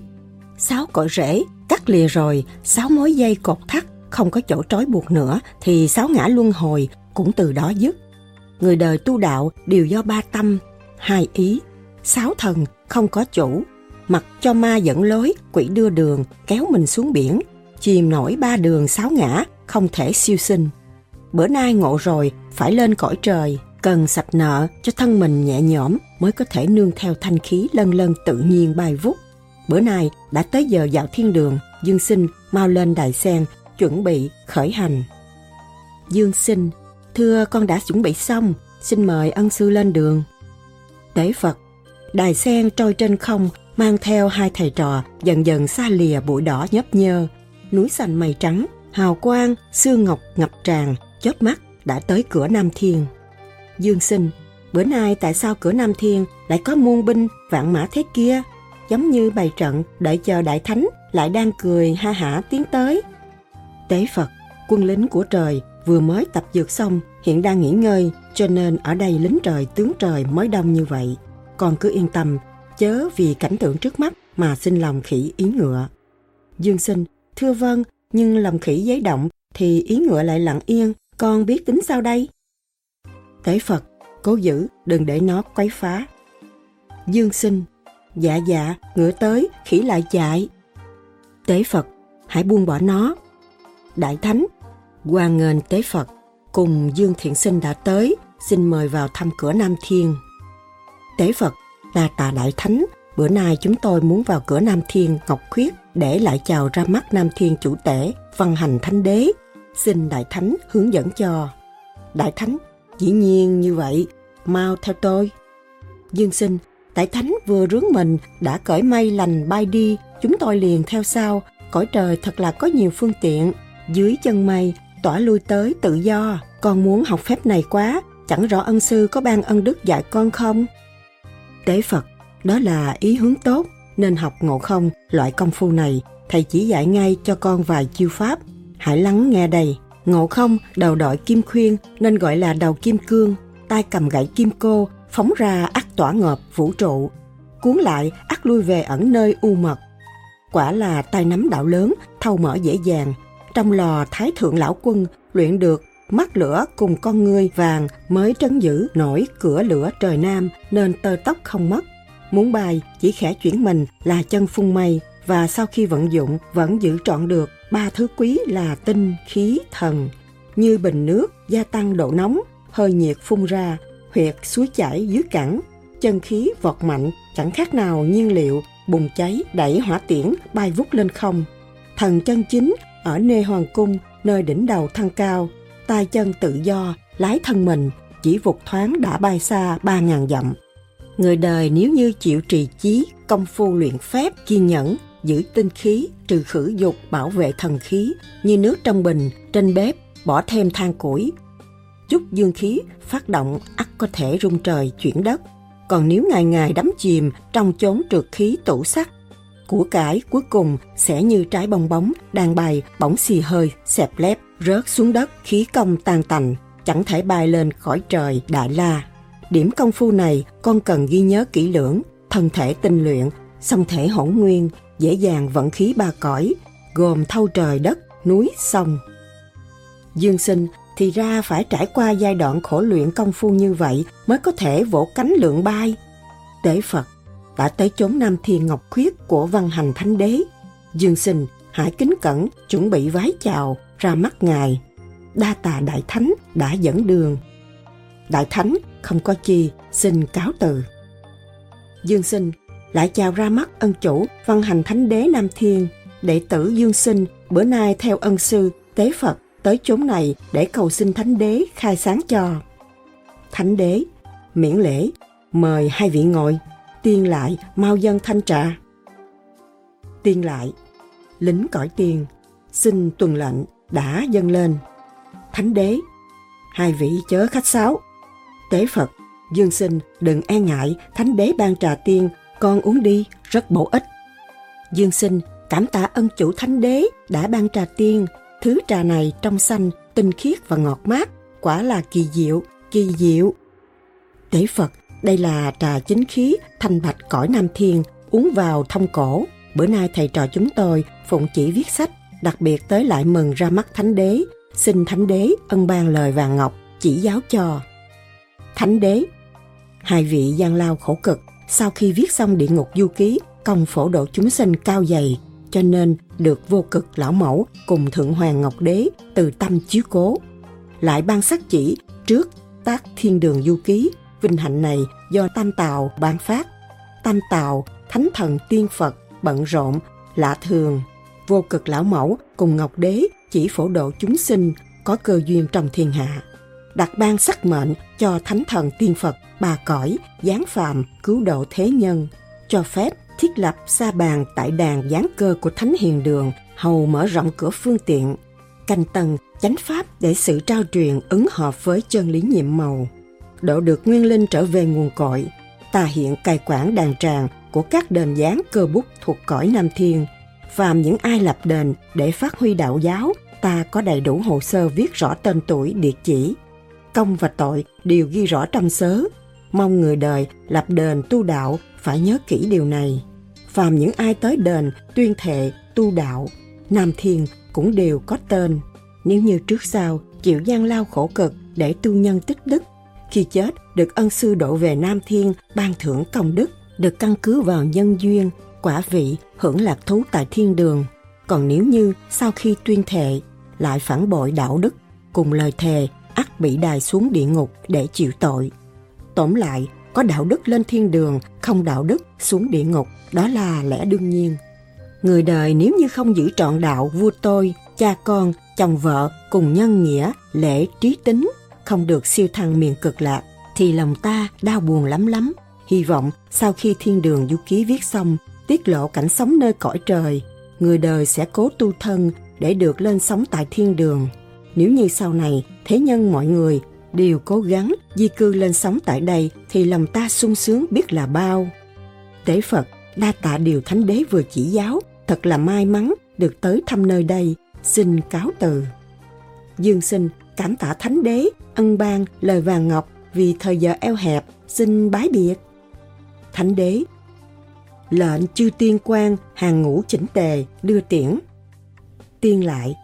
A: Sáu cội rễ cắt lìa rồi, sáu mối dây cột thắt không có chỗ trói buộc nữa thì sáu ngã luân hồi cũng từ đó dứt. Người đời tu đạo đều do ba tâm, hai ý, sáu thần không có chủ, mặc cho ma dẫn lối, quỷ đưa đường, kéo mình xuống biển, chìm nổi ba đường sáu ngã không thể siêu sinh. Bữa nay ngộ rồi, phải lên cõi trời, cần sạch nợ cho thân mình nhẹ nhõm mới có thể nương theo thanh khí lân lân tự nhiên bay vút. Bữa nay đã tới giờ dạo thiên đường, Dương Sinh mau lên đài sen, chuẩn bị khởi hành. Dương Sinh, thưa con đã chuẩn bị xong, xin mời ân sư lên đường. Tế Phật, đài sen trôi trên không, mang theo hai thầy trò dần dần xa lìa bụi đỏ nhấp nhơ. Núi xanh mây trắng, hào quang, xương ngọc ngập tràn, chớp mắt đã tới cửa Nam Thiên. Dương sinh, bữa nay tại sao cửa Nam Thiên lại có muôn binh vạn mã thế kia? Giống như bày trận đợi chờ đại thánh lại đang cười ha hả tiến tới. Tế Phật, quân lính của trời vừa mới tập dược xong hiện đang nghỉ ngơi cho nên ở đây lính trời tướng trời mới đông như vậy. Còn cứ yên tâm, chớ vì cảnh tượng trước mắt mà xin lòng khỉ ý ngựa. Dương sinh, thưa vâng, nhưng lòng khỉ giấy động thì ý ngựa lại lặng yên, con biết tính sao đây? Tế Phật, cố giữ, đừng để nó quấy phá. Dương sinh, dạ dạ, ngựa tới, khỉ lại chạy. Tế Phật, hãy buông bỏ nó. Đại Thánh, quan ngền Tế Phật, cùng Dương Thiện Sinh đã tới, xin mời vào thăm cửa Nam Thiên. Tế Phật, là tà Đại Thánh, bữa nay chúng tôi muốn vào cửa Nam Thiên Ngọc Khuyết để lại chào ra mắt Nam Thiên chủ tể, văn hành thánh đế. Xin Đại Thánh hướng dẫn cho. Đại Thánh, dĩ nhiên như vậy, mau theo tôi. Dương sinh, Đại Thánh vừa rướng mình đã cởi mây lành bay đi, chúng tôi liền theo sau. Cõi trời thật là có nhiều phương tiện. Dưới chân mây, tỏa lui tới tự do. Con muốn học phép này quá, chẳng rõ ân sư có ban ân đức dạy con không? Tế Phật, đó là ý hướng tốt, nên học ngộ không loại công phu này, thầy chỉ dạy ngay cho con vài chiêu pháp. Hãy lắng nghe đây. Ngộ không đầu đội kim khuyên nên gọi là đầu kim cương, tay cầm gậy kim cô, phóng ra ắt tỏa ngợp vũ trụ, cuốn lại ắt lui về ẩn nơi u mật. Quả là tay nắm đạo lớn, thâu mở dễ dàng. Trong lò thái thượng lão quân luyện được mắt lửa cùng con ngươi vàng mới trấn giữ nổi cửa lửa trời nam nên tơ tóc không mất. Muốn bài chỉ khẽ chuyển mình là chân phun mây và sau khi vận dụng vẫn giữ trọn được ba thứ quý là tinh, khí, thần. Như bình nước gia tăng độ nóng, hơi nhiệt phun ra, huyệt suối chảy dưới cẳng, chân khí vọt mạnh chẳng khác nào nhiên liệu bùng cháy đẩy hỏa tiễn bay vút lên không. Thần chân chính ở nê hoàng cung nơi đỉnh đầu thăng cao, tay chân tự do, lái thân mình, chỉ vụt thoáng đã bay xa ba ngàn dặm. Người đời nếu như chịu trì chí, công phu luyện phép, kiên nhẫn, giữ tinh khí, trừ khử dục, bảo vệ thần khí, như nước trong bình, trên bếp, bỏ thêm than củi. Chút dương khí, phát động, ắt có thể rung trời, chuyển đất. Còn nếu ngày ngày đắm chìm trong chốn trượt khí tủ sắt, của cải cuối cùng sẽ như trái bong bóng đang bay bỗng xì hơi xẹp lép rớt xuống đất khí công tan tành chẳng thể bay lên khỏi trời đại la điểm công phu này con cần ghi nhớ kỹ lưỡng thân thể tinh luyện song thể hỗn nguyên dễ dàng vận khí ba cõi gồm thâu trời đất núi sông dương sinh thì ra phải trải qua giai đoạn khổ luyện công phu như vậy mới có thể vỗ cánh lượng bay tế phật đã tới chốn Nam Thiên Ngọc Khuyết của văn hành thánh đế. Dương sinh, hãy kính cẩn, chuẩn bị vái chào, ra mắt ngài. Đa tà Đại Thánh đã dẫn đường. Đại Thánh không có chi, xin cáo từ. Dương sinh lại chào ra mắt ân chủ văn hành thánh đế Nam Thiên. Đệ tử Dương sinh bữa nay theo ân sư tế Phật tới chốn này để cầu xin thánh đế khai sáng cho. Thánh đế, miễn lễ, mời hai vị ngồi tiên lại mau dân thanh trà tiên lại lính cõi tiền xin tuần lệnh đã dâng lên thánh đế hai vị chớ khách sáo tế phật. Dương sinh đừng e ngại thánh đế ban trà tiên con uống đi rất bổ ích. Dương sinh cảm tạ ân chủ thánh đế đã ban trà tiên. Thứ trà này trong xanh tinh khiết và ngọt mát quả là kỳ diệu kỳ diệu. Tế phật đây là trà chính khí thanh bạch cõi Nam Thiên, uống vào thông cổ. Bữa nay thầy trò chúng tôi phụng chỉ viết sách, đặc biệt tới lại mừng ra mắt Thánh Đế, xin Thánh Đế ân ban lời vàng ngọc, chỉ giáo cho. Thánh Đế Hai vị gian lao khổ cực, sau khi viết xong địa ngục du ký, công phổ độ chúng sinh cao dày, cho nên được vô cực lão mẫu cùng thượng hoàng ngọc đế từ tâm chiếu cố. Lại ban sắc chỉ trước tác thiên đường du ký Vinh hạnh này do Tam Tào ban phát. Tam Tào, Thánh Thần Tiên Phật, bận rộn, lạ thường. Vô cực lão mẫu cùng Ngọc Đế chỉ phổ độ chúng sinh có cơ duyên trong thiên hạ. Đặt ban sắc mệnh cho Thánh Thần Tiên Phật, bà cõi, giáng phạm cứu độ thế nhân. cho phép thiết lập sa bàn tại đàn gián cơ của Thánh Hiền Đường, hầu mở rộng cửa phương tiện, canh tầng, chánh pháp để sự trao truyền ứng hợp với chân lý nhiệm màu. Độ được nguyên linh trở về nguồn cội, ta hiện cai quản đàn tràng của các đền gián cơ bút thuộc cõi Nam Thiên. Phàm những ai lập đền để phát huy đạo giáo, ta có đầy đủ hồ sơ viết rõ tên tuổi, địa chỉ. Công và tội đều ghi rõ trong sớ. Mong người đời lập đền tu đạo phải nhớ kỹ điều này. Phàm những ai tới đền, tuyên thệ, tu đạo, Nam Thiên cũng đều có tên. Nếu như trước sau chịu gian lao khổ cực để tu nhân tích đức, khi chết được ân sư độ về Nam Thiên ban thưởng công đức, được căn cứ vào nhân duyên, quả vị hưởng lạc thú tại thiên đường. Còn nếu như sau khi tuyên thệ lại phản bội đạo đức cùng lời thề bị đài xuống địa ngục để chịu tội. Tóm lại, có đạo đức lên thiên đường, không đạo đức xuống địa ngục, đó là lẽ đương nhiên. Người đời nếu như không giữ trọn đạo vua tôi, cha con, chồng vợ cùng nhân nghĩa, lễ trí tính, không được siêu thăng miền cực lạc, thì lòng ta đau buồn lắm lắm. Hy vọng sau khi thiên đường du ký viết xong, tiết lộ cảnh sống nơi cõi trời, người đời sẽ cố tu thân để được lên sống tại thiên đường. Nếu như sau này thế nhân mọi người đều cố gắng di cư lên sống tại đây thì lòng ta sung sướng biết là bao. Tế Phật, đa tạ điều Thánh Đế vừa chỉ giáo, thật là may mắn được tới thăm nơi đây, xin cáo từ. Dương sinh cảm tạ Thánh Đế, ân ban lời vàng ngọc vì thời giờ eo hẹp, xin bái biệt. Thánh Đế lệnh chư tiên quan hàng ngũ chỉnh tề đưa tiễn tiên lại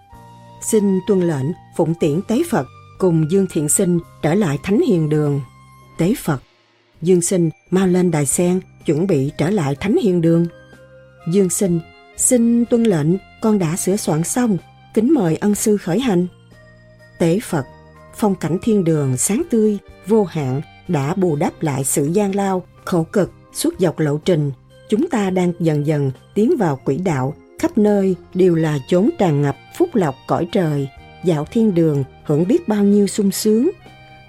A: xin tuân lệnh, phụng tiễn tế phật, cùng dương thiện sinh trở lại thánh hiền đường. Tế phật. Dương sinh mau lên đài sen, chuẩn bị trở lại thánh hiền đường. Dương sinh, xin tuân lệnh, con đã sửa soạn xong, kính mời ân sư khởi hành. Tế phật. Phong cảnh thiên đường sáng tươi, vô hạn, đã bù đắp lại sự gian lao, khổ cực, suốt dọc lộ trình. Chúng ta đang dần dần tiến vào quỹ đạo khắp nơi đều là chốn tràn ngập phúc lộc cõi trời, dạo thiên đường hưởng biết bao nhiêu sung sướng.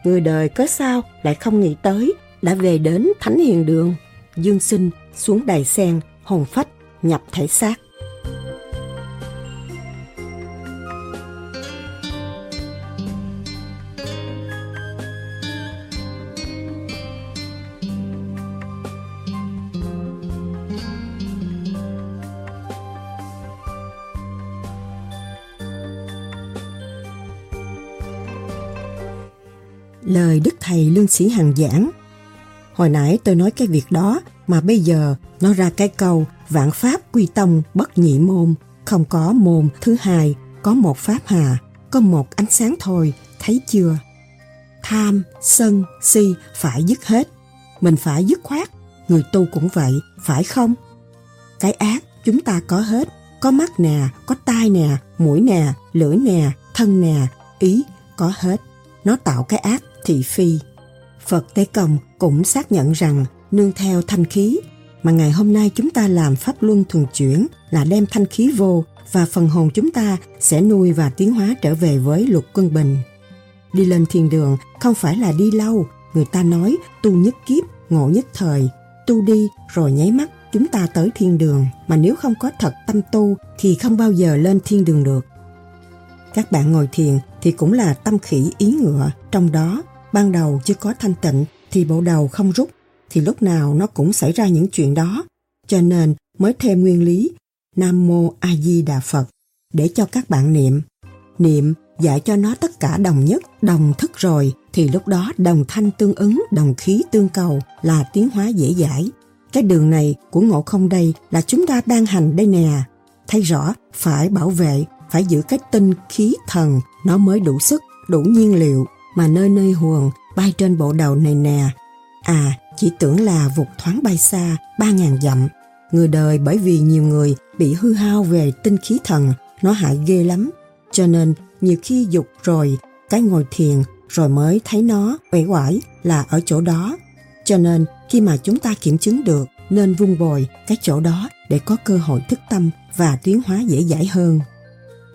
A: Người đời có sao lại không nghĩ tới đã về đến thánh hiền đường, dương sinh xuống đài sen, hồn phách, nhập thể xác. Thầy Lương Sĩ Hằng giảng. Hồi nãy tôi nói cái việc đó mà bây giờ nó ra cái câu vạn pháp quy tông bất nhị môn, không có môn thứ hai, có một pháp hà, có một ánh sáng thôi, thấy chưa? Tham, sân, si phải dứt hết. Mình phải dứt khoát, người tu cũng vậy, phải không? Cái ác chúng ta có hết, có mắt nè, có tai nè, mũi nè, lưỡi nè, thân nè, ý, có hết. Nó tạo cái ác thị phi. Phật Tế Công cũng xác nhận rằng nương theo thanh khí mà ngày hôm nay chúng ta làm pháp luân thường chuyển là đem thanh khí vô và phần hồn chúng ta sẽ nuôi và tiến hóa trở về với luật quân bình. Đi lên thiên đường không phải là đi lâu, người ta nói tu nhất kiếp, ngộ nhất thời, tu đi rồi nháy mắt chúng ta tới thiên đường mà nếu không có thật tâm tu thì không bao giờ lên thiên đường được. Các bạn ngồi thiền thì cũng là tâm khỉ ý ngựa, trong đó ban đầu chưa có thanh tịnh thì bộ đầu không rút, thì lúc nào nó cũng xảy ra những chuyện đó. Cho nên mới thêm nguyên lý Nam Mô A Di Đà Phật để cho các bạn niệm. Niệm dạy cho nó tất cả đồng nhất, đồng thức rồi thì lúc đó đồng thanh tương ứng, đồng khí tương cầu là tiến hóa dễ dãi. Cái đường này của ngộ không đây là chúng ta đang hành đây nè. Thấy rõ, phải bảo vệ, phải giữ cái tinh khí thần nó mới đủ sức, đủ nhiên liệu mà nơi nơi huồng bay trên bộ đầu này nè. À, chỉ tưởng là vụt thoáng bay xa ba ngàn dặm. Người đời bởi vì nhiều người bị hư hao về tinh khí thần, nó hại ghê lắm. Cho nên nhiều khi dục rồi, cái ngồi thiền rồi mới thấy nó uể oải là ở chỗ đó. Cho nên khi mà chúng ta kiểm chứng được nên vung bồi cái chỗ đó để có cơ hội thức tâm và tiến hóa dễ dãi hơn.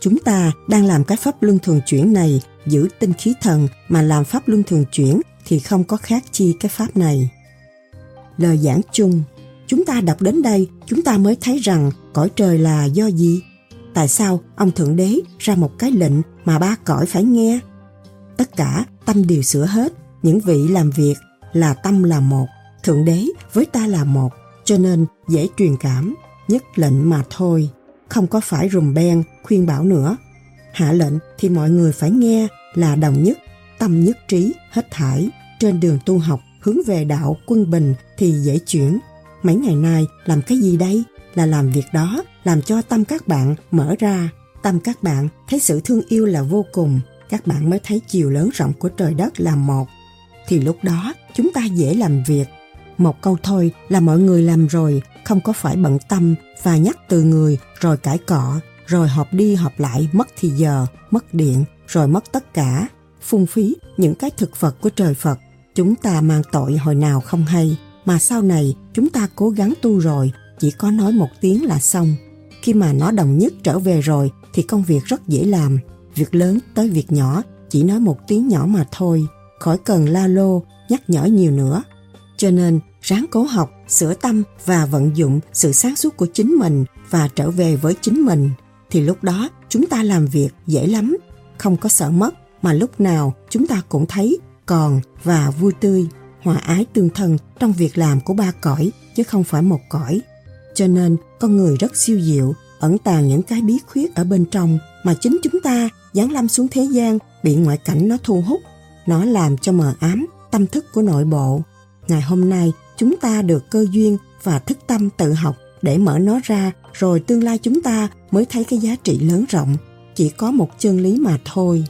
A: Chúng ta đang làm cái pháp luân thường chuyển này giữ tinh khí thần mà làm pháp luân thường chuyển thì không có khác chi cái pháp này. Lời giảng chung chúng ta đọc đến đây, chúng ta mới thấy rằng cõi trời là do gì? Tại sao ông Thượng Đế ra một cái lệnh mà ba cõi phải nghe? Tất cả tâm đều sửa hết, những vị làm việc là tâm là một, Thượng Đế với ta là một, cho nên dễ truyền cảm, nhất lệnh mà thôi, không có phải rùm beng, khuyên bảo nữa. Hạ lệnh thì mọi người phải nghe là đồng nhất, tâm nhất trí, hết thải, trên đường tu học hướng về đạo quân bình thì dễ chuyển. Mấy ngày nay làm cái gì đây? Là làm việc đó, làm cho tâm các bạn mở ra. Tâm các bạn thấy sự thương yêu là vô cùng, các bạn mới thấy chiều lớn rộng của trời đất là một. Thì lúc đó chúng ta dễ làm việc. Một câu thôi là mọi người làm rồi, không có phải bận tâm và nhắc từ người rồi cãi cọ, rồi họp đi họp lại mất thì giờ, mất điện, rồi mất tất cả. Phung phí những cái thực vật của trời Phật Chúng ta mang tội hồi nào không hay, mà sau này chúng ta cố gắng tu rồi, chỉ có nói một tiếng là xong. Khi mà nó đồng nhất trở về rồi thì công việc rất dễ làm. Việc lớn tới việc nhỏ, chỉ nói một tiếng nhỏ mà thôi, khỏi cần la lô, nhắc nhở nhiều nữa. Cho nên, ráng cố học, sửa tâm và vận dụng sự sáng suốt của chính mình và trở về với chính mình, thì lúc đó chúng ta làm việc dễ lắm, không có sợ mất mà lúc nào chúng ta cũng thấy còn và vui tươi, hòa ái tương thân trong việc làm của ba cõi chứ không phải một cõi. Cho nên con người rất siêu diệu, ẩn tàng những cái bí khuyết ở bên trong mà chính chúng ta giáng lâm xuống thế gian bị ngoại cảnh nó thu hút, nó làm cho mờ ám tâm thức của nội bộ. Ngày hôm nay chúng ta được cơ duyên và thức tâm tự học để mở nó ra, rồi tương lai chúng ta mới thấy cái giá trị lớn rộng. Chỉ có một chân lý mà thôi.